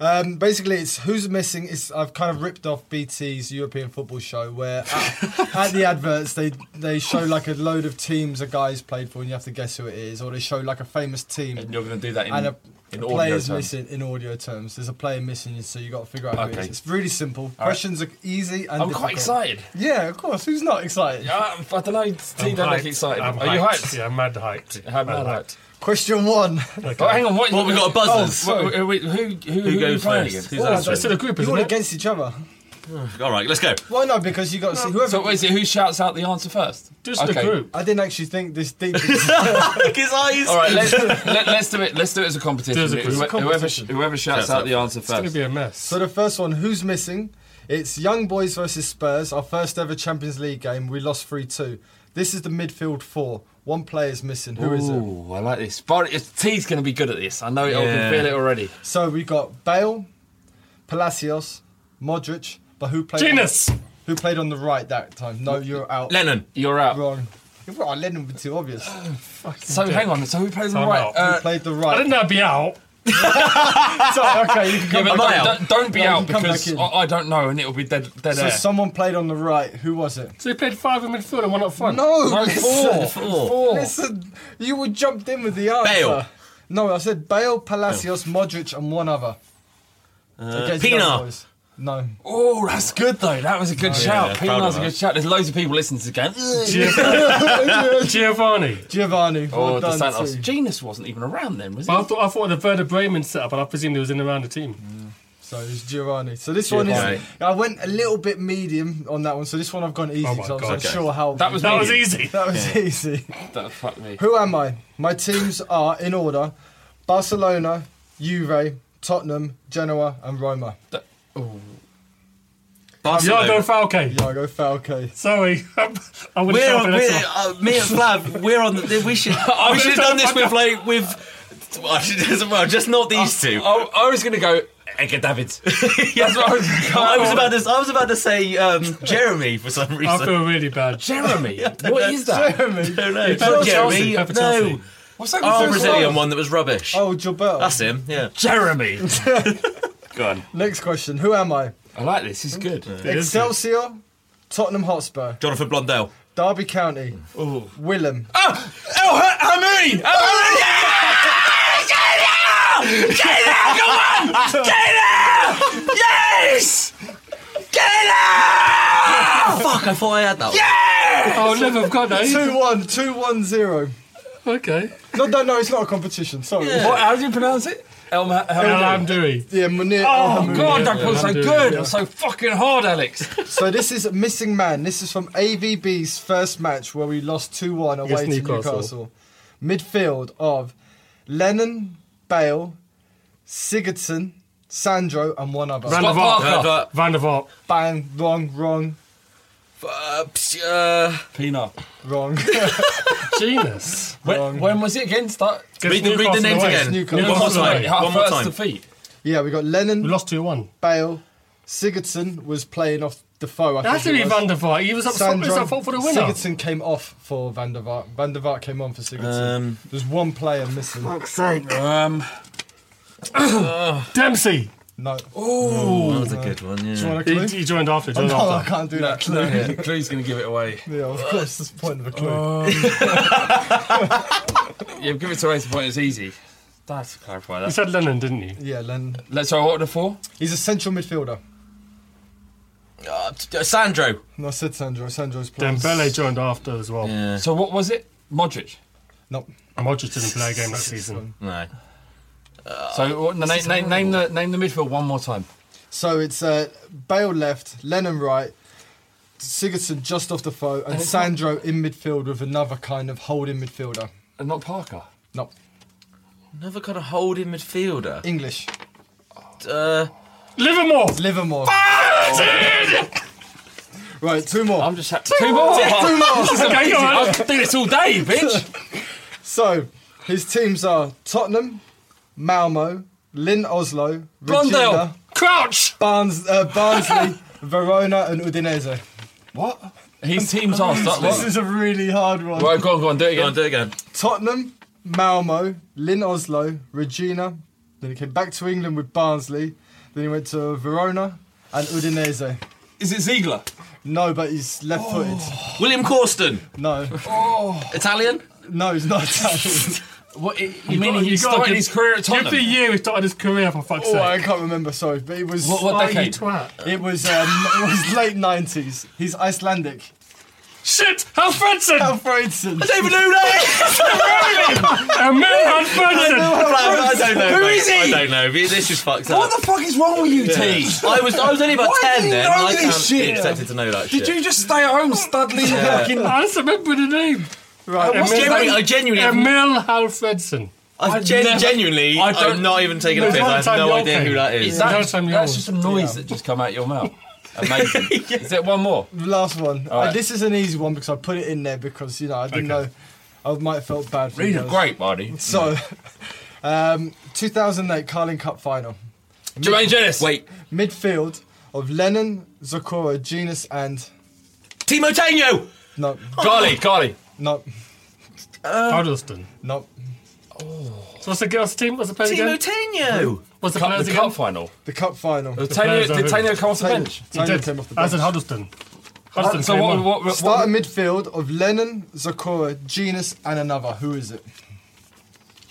Um, basically, it's who's missing. It's I've kind of ripped off BT's European football show where at, at the adverts they they show like a load of teams a guy's played for and you have to guess who it is, or they show like a famous team And you're going to do that in, and a, in a audio player's terms. missing in audio terms. There's a player missing, so you got to figure out who it Okay. is. It's really simple. All right. Questions are easy and I'm quite difficult. excited. Yeah, of course. Who's not excited? Yeah, I don't know. T I'm don't look excited. I'm Are you hyped. hyped? Yeah, I'm mad hyped. How mad Mad hyped? Question one. Okay. Oh, hang on. What, What, we got a buzzers? Oh, wh- wh- wh- who, who, who, goes first? against? Who's answering? It's still a group, You're isn't all it? against each other. All right, let's go. Why not? Because you got to see whoever. So, what is it? Who shouts out the answer first? Just Okay. the group. I didn't actually think this deep. Look his eyes. All right, let's, let, let's do it. Let's do it as a competition. Do it as a quiz. Whoever, whoever, Competition. whoever shouts Shouts out out the answer first. It's going to first. be a mess. So the first one, who's missing? It's Young Boys versus Spurs, our first ever Champions League game. We lost 3 2. This is the midfield four. One player's missing. Who is it? Ooh, I like this. But it's- T's going to be good at this. I know it. I can feel it already. So we got Bale, Palacios, Modric, but who played? Jenas! who played on the right that time? No, you're out. Lennon. You're out. Wrong. Well, Lennon would be too obvious. So hang on. So who played on the right? Uh, who played the right? I didn't know I'd be out. Sorry, okay, you can yeah, come but back don't, don't, don't be No, you out can come because back in. I, I don't know, and it'll be dead, dead So air. someone played on the right. Who was it? So he played five in midfield and one up front. No, No, listen, four. Four. Listen, you were jumped in with the answer. Bale. No, I said Bale, Palacios, Modric, and one other. Uh, Against the other Pienaar. boys. No. Oh, that's good though. That was a good oh, yeah, shout. proud Pienaar's of a good us. shout. There's loads of people listening to the game. Ugh. Giovanni. Giovanni. Oh, well dos Santos. too. Jenas wasn't even around then, was he? But I thought I thought the Werder Bremen set up, and I presumed he was in around the team. So it's Giovanni. So this one is. I went a little bit medium on that one. So this one I've gone easy. Oh my I was God. unsure how. That was That was easy. That was easy. That fuck me. Who am I? My teams are in order: Barcelona, Juve, Tottenham, Genoa, and Roma. That- oh. Iago Falqué. Iago Falqué. Sorry, I would We're, have on, tried we're uh, me and Flav. We're on. The, we should. I we should have done this with up. like with. Well, actually, well, just not these two. I, I was going to go Edgar Davids. That's what I was going to go. I was about to. I was about to say um, Jeremy for some reason. I feel really bad. Jeremy. don't What know. is that? Jeremy. don't know. It's Not not Jeremy. Chelsea, no. What's that? Our with Brazilian one that was rubbish. Oh, Gilberto. That's him. Yeah. Jeremy. Go on. Next question. Who am I? I like this. This is good. Excelsior, Tottenham Hotspur, Jonathan Blondel. Derby County, Willem, ah! Oh, El Hamid! El Hamid! Get it out! Come on! Get it out! Yes! Get it out! Oh, fuck! I thought I had that. Yeah! Oh, never have got that. 2 1, 2 1 0. Okay. No, no, no, it's not a competition. Sorry. What, how do you pronounce it? El Ma- El Hamid. Hamdaoui. Mounir. Oh, El God, that yeah, feels so good. it, It's so fucking hard, Alex. So this is Missing Man. This is from AVB's first match where we lost 2 1 away Against to Newcastle. Newcastle. Midfield of Lennon, Bale, Sigurdsson, Sandro, and one other. Van der Scott Vaart. Van der Vaart. Bang, wrong, wrong, Uh, ps- uh, Pienaar. wrong. Jenas. When, when was it again? Start. read, the, read the names away. again. Newcastle One more away. time. Our One more first time. defeat. yeah, we got Lennon, We lost 2 1. Bale, Sigurdsson was playing off Defoe. I That's think to be. Van der Vaart. He was up front, he was up for the winner. Sigurdsson came off for Van der Vaart. Van der Vaart came on for Sigurdsson. Um, There's one player missing. Um, Dempsey. No. oh, that was a good one. Do you Yeah. want a He, clue? he joined after. Oh, Joined no, I after. can't do that. Clue. no, Clue's going to give it away. Yeah, of course. That's the point of a clue. Yeah, give it to Ace point. It's easy. That's to clarify that. You that. said Lennon, didn't you? yeah, Len. Let's. So what are the four? He's a central midfielder. Uh, t- uh, Sandro. No, I said Sandro. Sandro's playing. Dembele joined after as well. Yeah. So what was it? Modric. No. Modric didn't play a game that season. No. So what, name, name, name the name the midfield one more time. So it's uh, Bale left, Lennon right, Sigurdsson just off Defoe, and it's Sandro in midfield with another kind of holding midfielder. And not Parker. No, Another kind of holding midfielder. English. Uh, Livermore. Livermore. right, two more. I'm just ha- two more. Two more. Okay, go on. I've done this all day, bitch. So his teams are Tottenham, Malmo, Lyn Oslo, Blondell. Reggina, Crouch. Barnes, uh, Barnsley, Verona, and Udinese. What? His teams are. Start, This is a really hard one. Right, go on, go on, do it go on, again. do it again. Tottenham, Malmo, Lyn Oslo, Reggina. Then he came back to England with Barnsley. Then he went to Verona and Udinese. Is it Ziegler? No, but he's left-footed. William Corston. No, Oh, Italian. no, he's not Italian. What? You, You mean got- he you gotta started his career at Give the Tottenham? year he started his career, for fuck's oh, I can't remember. Sorry, but it was. What, what decade? It was. Um, it was late nineties. He's Icelandic. Shit! Hallfredsson! Hallfredsson. I don't even know that Emil Hallfredsson! I don't know. Who is he? I don't know. This is fucked up. What the fuck is wrong with you, T? I was I was only about Why ten then. I can't shit? be expected to know that Did shit. you just stay at home studying fucking? I just remember the name. Right. What's Emil- his Genuinely. I genuinely, have, Emil Hallfredsson. I've I've gen- never- genuinely, I don't- I'm not even taking a There's piss. one I have time no you're idea okay. who that Is is. that, No that's yours. just a noise that just come out your mouth. Amazing. Is there one more? Last one. All right. Uh, this is an easy one because I put it in there because you know I didn't Okay. know. I might have felt bad for Read you it guys. great, buddy. So, um, 2008 Carling Cup final. Jermaine Jenas. Wait, Midfield of Lennon, Zokora, Jenas, and Teemu Tainio. no, Carly, Carly. No, uh, Huddlestone. no. So what's the girls' team? What's the players Teemu again? Tainio. What's the Cup, players the again? cup final. The cup final. Did players Tainio, did who? Tainio come off the Tainio- bench? He did. came off the I bench. said Huddlestone. Huddlestone So came what? what, what, Start a midfield of Lennon, Zokora, Jenas, and another. Who is it?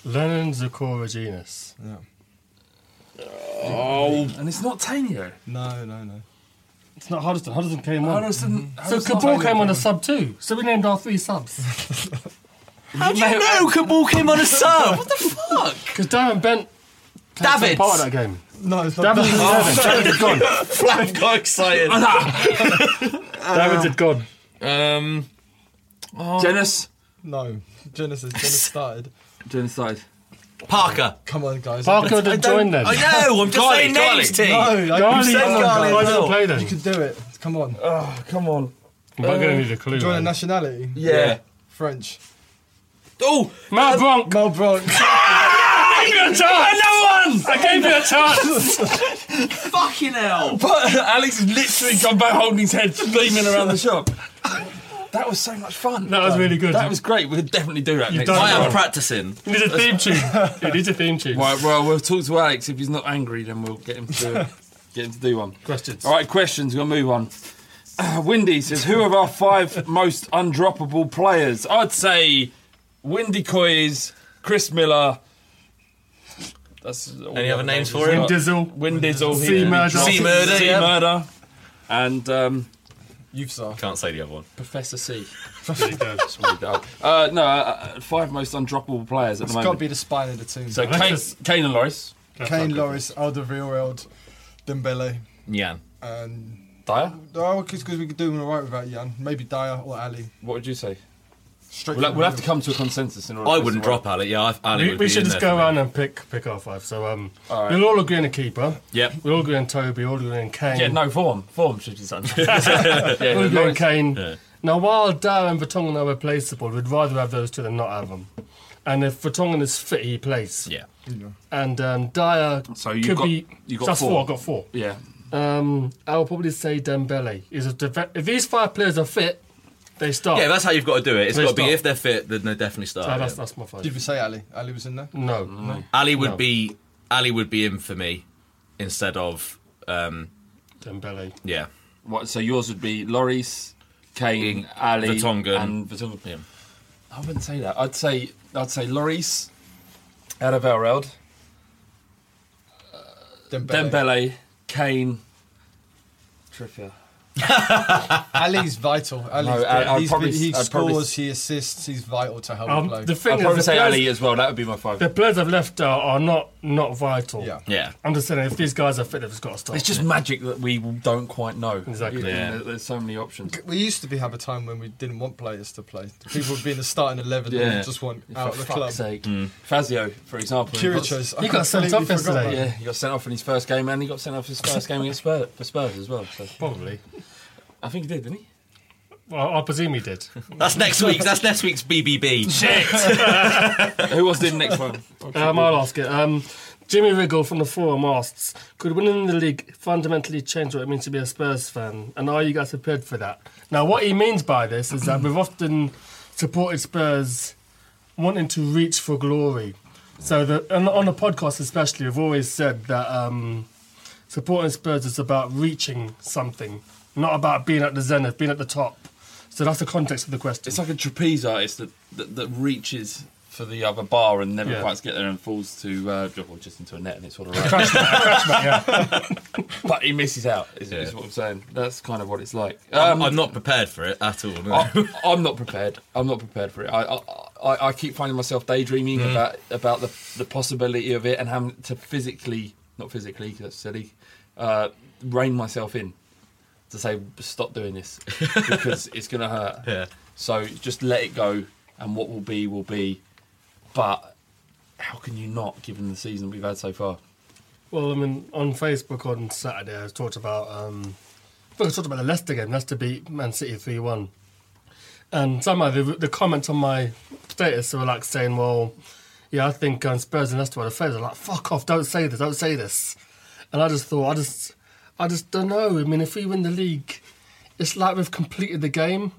Lennon Zokora Jenas. Yeah. Oh. And it's not Tainio. No, no, no. It's not Huddlestone. Huddlestone came on. Huddlestone. So Kaboul came on a sub too. So we named our three subs. How do you know Kaboul came on a sub? What the fuck? Because Darren Bent played some Davids. part of that game. No, it's not. Davids is there then. Davids had gone. Flav got excited. Davids had gone. Um, Jenas. No, Genesis. Genesis started. Jenas side. Parker. Come on, guys. Parker would have joined then. I know. I'm just Garlic, saying names, T. No, I- Garley, you come said on, Garley why as doesn't well. play You then? can do it. Come on. Oh, come on. I'm not going to uh, need a clue. Join a man. nationality. Yeah. French. Oh, Matt um, Bronk. Mel Bronx. I gave you a chance. Another one! I gave you a chance. fucking hell. But Alex has literally come back holding his head, screaming around the shop. That was so much fun. That was really good. That was great. We'll definitely do that You've next done time. I it am well. practicing. It needs a theme tune. It needs a theme tune. Right, well, we'll talk to Alex. If he's not angry, then we'll get him to get him to do one. Questions. All right, questions. We'll move on. Uh, Windy says, "Who are our five most undroppable players?" I'd say Windy Coys, Chris Miller. That's all Any other names for he's him? got. Windizzle. Windizzle, Sea Murder. Sea Murder, Sea yeah. Murder, and um, Youth star. Can't say the other one. Professor C. There you go. Uh, no, uh, uh, five most undroppable players at It's the got to moment. be the spine of the team. So Let's Kane, just- Kane and Loris, Kane, Loris, Alderweireld, Dembele, Yan. and Dier. oh, because we could do them alright without Jan. Maybe Dier or Alli. What would you say? Straight We'll, we'll have to come to a consensus in order. I wouldn't to work. drop Alli. Yeah, I- Alli We, would we be should in just there go for around and pick pick our five. So um, All right. we'll all agree on a keeper. Yep. We'll all agree on Toby. We'll all agree on Kane. Yeah, no form. Form should be done. We'll yeah, agree on Kane. Yeah. Now, while Dier and Vertonghen are replaceable, we'd rather have those two than not have them. And if Vertonghen is fit, he plays. Yeah. And um, Dier So you've could got- be. you've got that's four. I've got four. Yeah. Um, I will probably say Dembele. Is a def- if these five players are fit, they start. Yeah, that's how you've got to do it. It's They got to be start. if they're fit, then they definitely start. So that's, yeah. that's my five. Did we say Alli? Alli was in there. No, no. Alli would No. be Alli would be in for me instead of um, Dembele. yeah. What? So yours would be Loris, Kane, Ing- Alli, Vertonghen. and Vertonghen. Yeah. I wouldn't say that. I'd say I'd say Loris, Alderweireld, Dembele. Dembele, Kane, Trippier. Alli's vital. Alli's, No, I- I'd he's, probably- he I'd probably- scores, he assists, he's vital to help Um, the thing I'd is, probably the say players, Alli as well. That would be my five. the players I've left out are not not vital. Yeah. Yeah. I'm just saying, if these guys are fit, they've just got to start. It's just magic that we don't quite know. Exactly. You know, Yeah. There's so many options. We used to be have a time when we didn't want players to play. People would be in the starting eleven Yeah. and just want out of For the club. sake. Fazio, for example. Kyrgios. I He got sent off yesterday. Yeah, he got sent off in his first game, and he got sent off his first game against Spurs, for Spurs as well. So Probably. I think he did, didn't he? Well, I presume he did. That's next week's. That's next week's BBB. Shit. Who was the next one? Um, I'll ask it. Um, Jimmy Riggle from the forum asks, could winning the league fundamentally change what it means to be a Spurs fan? And are you guys prepared for that? Now, what he means by this is that we've often supported Spurs wanting to reach for glory. So the, on, on the podcast especially, we've always said that um, supporting Spurs is about reaching something, not about being at the zenith, being at the top. So that's the context of the question. It's like a trapeze artist that, that, that reaches for the other bar and never Yeah. quite gets there and falls to uh, well, just into a net and it's sort of Crash mat, crash mat, yeah. but he misses out. Is, is what I'm saying. That's kind of what it's like. I'm, Um, I'm not prepared for it at all. No. I, I'm not prepared. I'm not prepared for it. I I, I, I keep finding myself daydreaming Mm. about about the the possibility of it and having to physically, not physically, 'cause that's silly, uh, rein myself in to say stop doing this because it's going to hurt. Yeah. So just let it go, and what will be will be. But how can you not, given the season we've had so far? Well, I mean, on Facebook on Saturday, I talked about. Um, I talked about the Leicester game. Leicester beat Man City three one, and somehow the, the comments on my status were like saying, "Well, yeah, I think um, Spurs and Leicester are the favourites." I'm like, "Fuck off! Don't say this! Don't say this!" And I just thought, I just, I just don't know. I mean, if we win the league, it's like we've completed the game.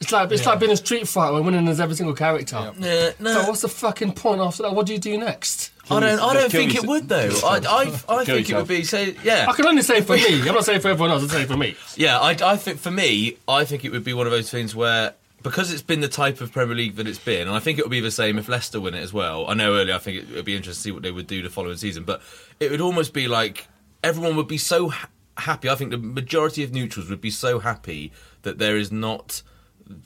It's like it's like being a street fighter when winning as every single character. Yeah, no. So what's the fucking point after that? What do you do next? I don't. I don't Kill think it would though. I. I, I think it would be. Say, yeah. I can only say for me. I'm not saying for everyone else. I'm saying for me. Yeah, I, I think for me, I think it would be one of those things where because it's been the type of Premier League that it's been, and I think it would be the same if Leicester win it as well. I know earlier, I think it would be interesting to see what they would do the following season, but it would almost be like everyone would be so ha- happy. I think the majority of neutrals would be so happy that there is not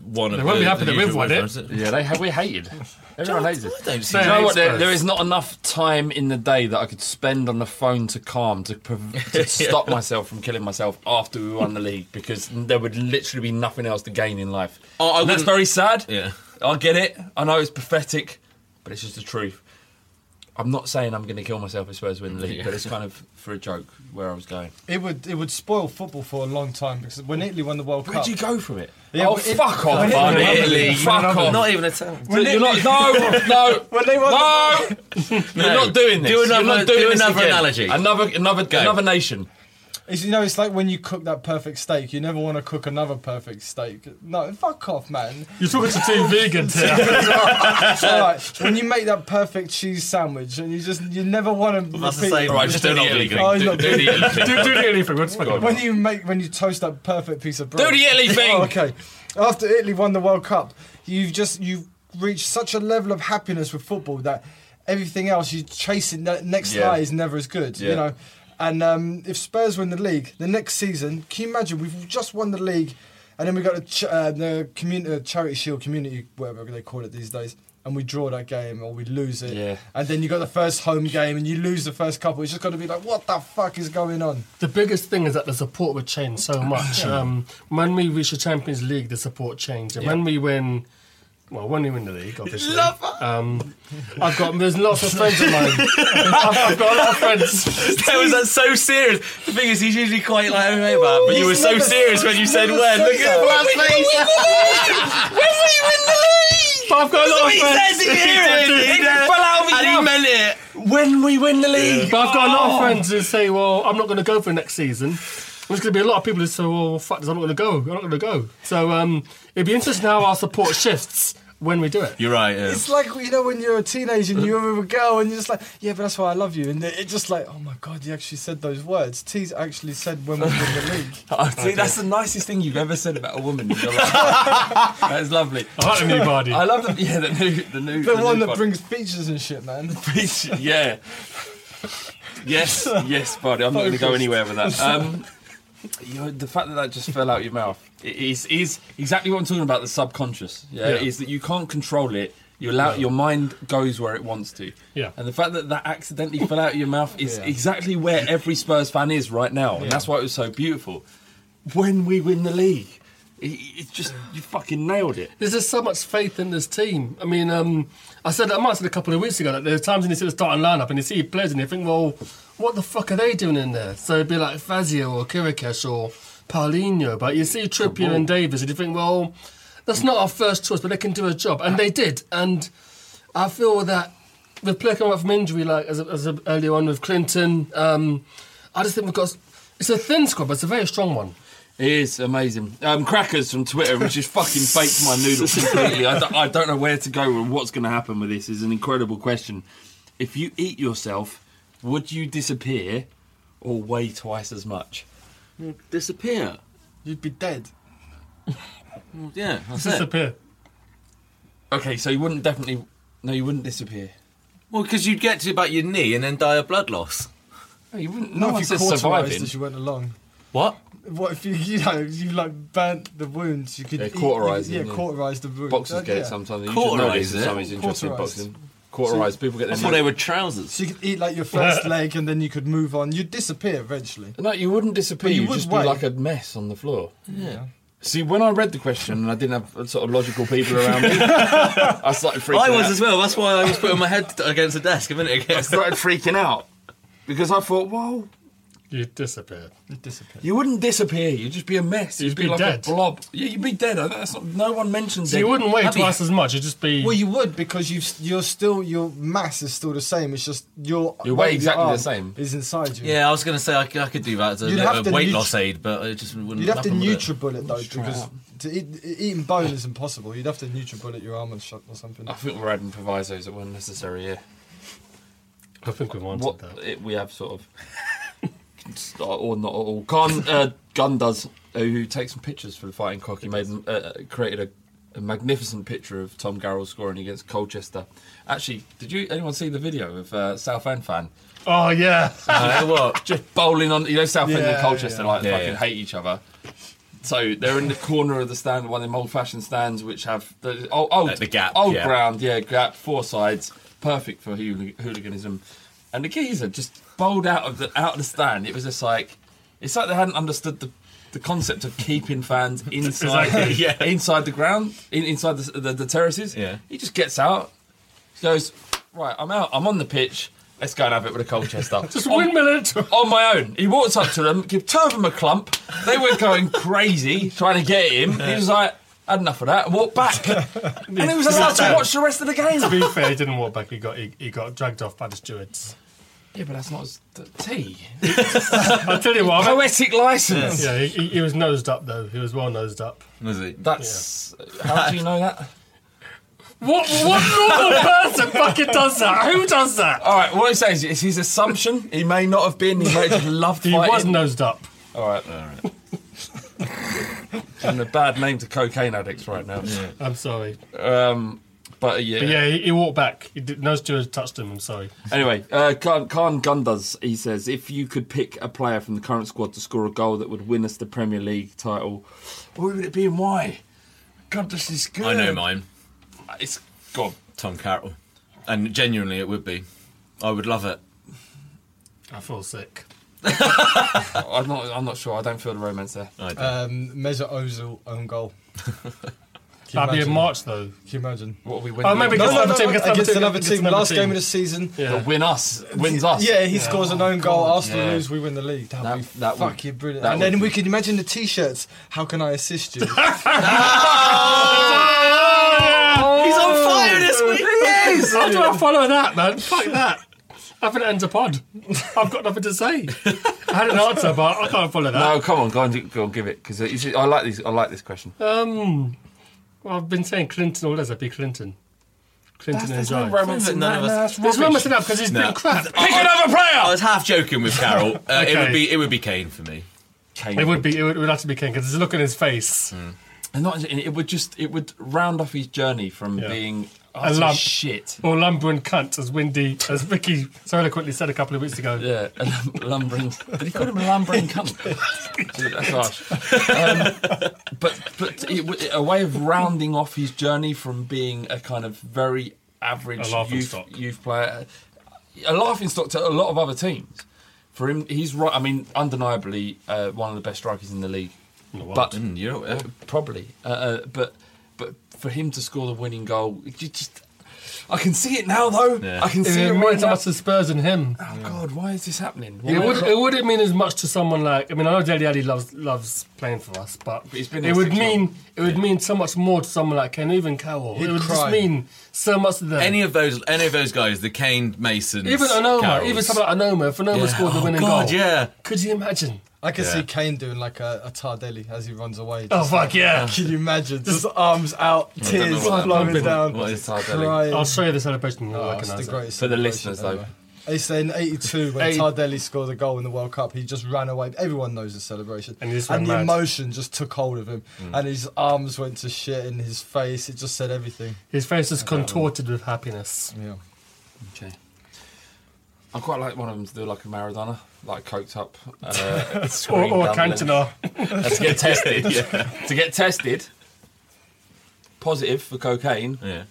one of They won't the, be happy the that we've won it. Yeah, they have. We're hated. Everyone hates it. I don't see Do you know what? There, there is not enough time in the day that I could spend on the phone to calm to, prov- to stop myself from killing myself after we won the league because there would literally be nothing else to gain in life. Oh, I And that's very sad. Yeah. I get it. I know it's pathetic, but it's just the truth. I'm not saying I'm going to kill myself if Spurs win the league, Yeah. but it's kind of for a joke where I was going. It would it would spoil football for a long time because when Italy won the World Where'd Cup, you go from it? Yeah, oh, it- fuck off! when Italy- Italy! Fuck off! Not even a town. Dude, you're not, no, no, when they won no! You're not doing this. Do You're not doing do another again. analogy. Another, another, game. another nation. It's, you know, it's like when you cook that perfect steak. You never want to cook another perfect steak. No, fuck off, man. You're talking to two vegans here. All right, when you make that perfect cheese sandwich, and you just you never want to. That's the same. All right, just don't Italy anything. Oh, he's Do- not do the Italy thing. do, do the Italy thing. We'll when you make when you toast that perfect piece of bread. Do the Italy thing! Oh, okay. After Italy won the World Cup, you've just you've reached such a level of happiness with football that everything else you're chasing that next Yeah. high is never as good. You know. And um, if Spurs win the league, the next season, can you imagine? We've just won the league, and then we got the, ch- uh, the community uh, charity shield, community whatever they call it these days, and we draw that game or we lose it. Yeah. And then you got the first home game, and you lose the first couple. It's just going to be like, what the fuck is going on? The biggest thing is that the support would change so much. Um, when we reach the Champions League, the support changed, and Yeah. when we win, well, when we win the league, obviously. Um, I've got there's lots of friends of mine. I've, I've got a lot of friends. That was that so serious. The thing is, he's usually quite like okay about, it, but you were so serious when you said when. Look at that. Brad's face. When we win the league! But I've got a lot of He friends. said it here, It fell out of his and he meant it. When we win the league! But I've got a lot of friends who say, "Well, I'm not going to go for next season." There's going to be a lot of people who say, "Well, fuck this, I'm not going to go. I'm not going to go." So um, it'd be interesting how our support shifts when we do it. You're right. Yeah. It's like you know when you're a teenager and you're with a girl and you're just like, yeah, but that's why I love you, and it's just like, oh my god, you actually said those words. T's actually said when we win the league. Oh, see, that's the nicest thing you've ever said about a woman. in your life. that is lovely. I like the new body. I love the yeah the new the new The, the one new that pod- brings features and shit, man. The features, yeah. Yes, yes, buddy. I'm not going to go anywhere with that. Um, you know, the fact that that just fell out of your mouth is is exactly what I'm talking about. The subconscious, yeah, Yeah. is that you can't control it. You allow your mind goes where it wants to. Yeah. And the fact that that accidentally fell out of your mouth is Yeah. exactly where every Spurs fan is right now, and that's why it was so beautiful. When we win the league, it, it's just you fucking nailed it. There's just so much faith in this team. I mean, um, I said I might have said a couple of weeks ago that there's times when you see the starting lineup and you see players and you think, well, what the fuck are they doing in there? So it'd be like Fazio or Kirikesh or Paulinho, but you see Trippier and Davies and you think, well, that's not our first choice, but they can do a job, and they did. And I feel that with player coming back from injury, like as, as earlier on with Clinton, um, I just think we've got. It's a thin squad, but it's a very strong one. It is amazing. Um, Crackers from Twitter, which just fucking baked my noodles completely. I don't, I don't know where to go and what's going to happen with this. Is an incredible question. If you eat yourself, would you disappear or weigh twice as much? Disappear. You'd be dead. Yeah, that's it. Disappear. Okay, so you wouldn't definitely. No, you wouldn't disappear. Well, because you'd get to about your knee and then die of blood loss. No, you wouldn't. Not No one if you says cauterised surviving. as you went along. What? What if you, you know, you like burnt the wounds? You could Yeah, eat- cauterising, Yeah, yeah. cauterise the wounds. Boxers Uh, get yeah. it sometimes. You should know Cauterise this. it? Somebody's interested in Cauterised. boxing. Cauterised. People get I their. thought they were trousers. So you could eat like your first leg and then you could move on. You'd disappear eventually. No, you wouldn't disappear. But you You'd would just weigh. be like a mess on the floor. Yeah. See, when I read the question and I didn't have sort of logical people around me, I started freaking I was out. as well. That's why I was putting my head against the desk a minute ago. I started freaking out because I thought, well, You disappear. You'd disappear. you wouldn't disappear. You'd just be a mess. You'd, You'd be, be like dead. a blob. Yeah, you'd be dead. Uh, that's not, no one mentions So it. you wouldn't weigh That'd be- twice as much. You'd just be. Well, you would because you you're still your mass is still the same. It's just your Your weight weight exactly the same. is inside you. Yeah, I was going to say I could do that as a, You'd have to weight nut- loss aid, but it just wouldn't You'd have to happen, would it? NutriBullet though because to eat, eating bone is impossible. You'd have to NutriBullet your arm or shot or something. I think we're adding provisos that weren't necessary here. I think we've answered What that. it, we have sort of, or not at all. Gun, uh, Gun does, uh, who takes some pictures for the fighting cock. He made uh, created a, a magnificent picture of Tom Carroll scoring against Colchester. Actually, did you anyone see the video of uh, Southend fan? Oh yeah. Uh, what? Just bowling on, you know, Southend and Yeah, Colchester yeah. like Yeah, fucking yeah. hate each other. So they're in the corner of the stand, one of them old-fashioned stands which have the old, old, At the gap, old yeah. ground, yeah, gap, four sides, perfect for hooli- hooliganism. And the geezer just bowled out of the out of the stand. It was just like it's like they hadn't understood the the concept of keeping fans inside, Exactly, yeah. inside the ground, in, inside the, the, the terraces. Yeah. he just gets out, goes, right, I'm out. I'm on the pitch. Let's go and have it with a Colchester. Just on, windmill it. on my own. He walks up to them, give two of them a clump. They were going crazy trying to get him. He was like, had enough of that, and walked back. and he was allowed to watch the rest of the game. To be fair, he didn't walk back. He got he, he got dragged off by the stewards. Yeah, but that's not his t- tea. I'll tell you what. I mean- Poetic license. Yeah, he, he, he was nosed up though. He was well nosed up. Was he? That's. How do you know that? What what normal person fucking does that? Who does that? All right, what he says is his assumption. He may not have been. He may have just loved He fighting. was nosed up. All right, all right. Giving a bad name to cocaine addicts right now. I'm sorry. Um, but uh, yeah. But yeah, he, he walked back. He did, no steward touched him. I'm sorry. Anyway, uh, Khan, Khan Gundas, he says, if you could pick a player from the current squad to score a goal that would win us the Premier League title, who would it be and why? God, this is good. I know mine. It's God. Tom Carroll. And genuinely, it would be. I would love it. I feel sick. I'm not. I'm not sure. I don't feel the romance there. I don't. Um, Mesut Ozil own goal. Can you That'd be in? March though. Can you imagine? What are we win? Oh, maybe No, against no, another no, team. no, Against another against team. another against team. another Last team. game of the season. Yeah. But win us. Wins us. Yeah, he scores an own goal. Arsenal Yeah. lose, we win the league. That'd That- be that would- fucking brilliant. that And would then we be- can imagine the t-shirts. How can I assist you? He's on fire this week. Yes! How do I follow that, man? Fuck that. I think it ends a pod. I've got nothing to say. I had an answer, but I can't follow that. No, come on, go and do- go on, give it because I like these. I like this question. Um, well, I've been saying Clinton all this. I'd be Clinton. Clinton There's and no Jai. romance in None that. of No, us- that's There's rubbish. romance in that because he's No. been crap. Pick another player. I was half joking with Carroll. Uh, It would be it would be Kane for me. Kane. It would be. It would, it would have to be King because there's a look in his face. And not, it would just it would round off his journey from Yeah. being A utter lump. shit. Or lumbering cunt, as Windy, as Vicky so eloquently said a couple of weeks ago. Yeah, a lum- lumbering. Did he call him a lumbering cunt? Dude, that's harsh. Um, but but it, w- a way of rounding off his journey from being a kind of very average youth stock. youth player, a laughing stock to a lot of other teams. For him, he's right. I mean, undeniably uh, one of the best strikers in the league. But Mm, you know, uh, probably, uh, uh, but but for him to score the winning goal, you just I can see it now though. Yeah. I can It see it means right so now. much to Spurs and him. Oh God, why is this happening? It, would, it wouldn't mean as much to someone like I mean I know Dele Alli loves loves playing for us, but, But he's been it there would six mean months. it would mean so much more to someone like Ken, even Carroll. He'd it would just mean so much to them. any of those any of those guys, the Kane Masons, even Onomah, Carrolls. even someone like Onomah, if Onomah Yeah. scored the Oh, winning God, goal, yeah. could you imagine? I can Yeah. see Kane doing like a, a Tardelli as he runs away. Oh Just fuck like- yeah! Can you imagine? Just arms out, tears what flowing means. down, What is Tardelli? crying. I'll show you the celebration. You'll Oh, it's recognise the it. greatest For the listeners, though. ever. They say in '82 when Eight- Tardelli scored a goal in the World Cup, he just ran away. Everyone knows the celebration, And he just the went mad. emotion just took hold of him, mm. and his arms went to shit, and his face it just said everything. His face is contorted with happiness. Yeah. Okay. I quite like one of them to do like a Maradona, like coked up, uh, Or, scream or down the Cantona. length. to get tested. yeah. To get tested, positive for cocaine. Yeah.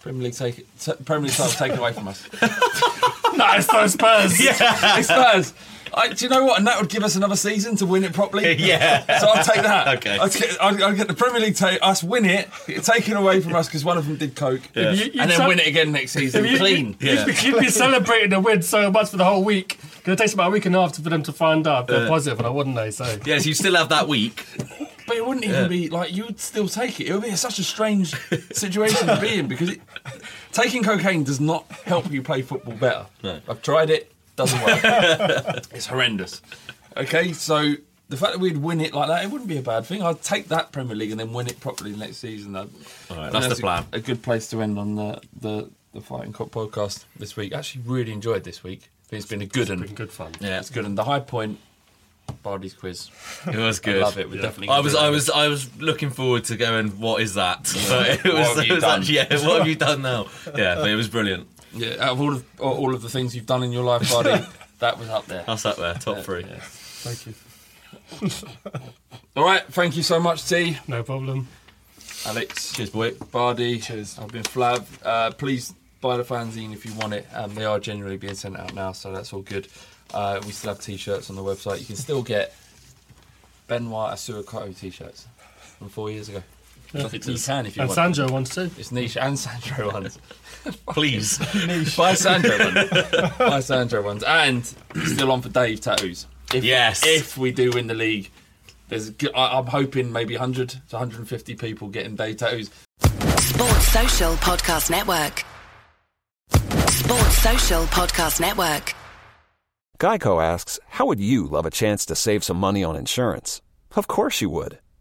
Premier League take it, t- Premier League title taken away from us. nice, those Spurs. Hey, Spurs. I, do you know what? And that would give us another season to win it properly. Yeah. So I'll take that. Okay. I'll get, I'll, I'll get the Premier League take us win it, get it taken away from us because one of them did coke, Yeah. You- you and then tell- win it again next season You- clean. You, Yeah. you, you'd be celebrating the win so much for the whole week. Because it takes about a week and a half for them to find out if they're Yeah. positive, and I wouldn't they? So Yes, you still have that week. But it wouldn't even Yeah. be like you would still take it. It would be such a strange situation to be in because it, taking cocaine does not help you play football better. No. I've tried it, doesn't work. it's horrendous. Okay, so the fact that we'd win it like that, it wouldn't be a bad thing. I'd take that Premier League and then win it properly next season. All right, And that's the a- plan. A, good place to end on the the, the Fighting Cock podcast this week. Actually, really enjoyed this week. I think It's been a good it's one. been good fun. Yeah, It's good. And the high point, Bardi's quiz. it was good. I love it. We're definitely. I was, I was, I was looking forward to going. What is that? But it was, What have it you was done? actually, yeah. What have you done now? Yeah, but it was brilliant. Yeah, out of all of all of the things you've done in your life, Bardi, that was up there. That's up there, top Yeah, three. yeah. Thank you. All right, thank you so much, T. No problem. Alex. Cheers, boy. Bardi. Cheers. I've been Flav. Uh, please buy the fanzine if you want it. Um, they are generally being sent out now, so that's all good. Uh, we still have t-shirts on the website. You can still get Benoit Assou-Ekotto t-shirts from four years ago. Yeah. You can if you And want. Sandro wants to. It's niche and Sandro ones. Please. niche. Buy Sandro ones. Buy Sandro ones. And still on for Dave tattoos. If, Yes. If we do win the league, there's. I- I'm hoping maybe 100 to 150 people getting Dave tattoos. Sports Social Podcast Network. Sports Social Podcast Network. Geico asks, How would you love a chance to save some money on insurance? Of course you would.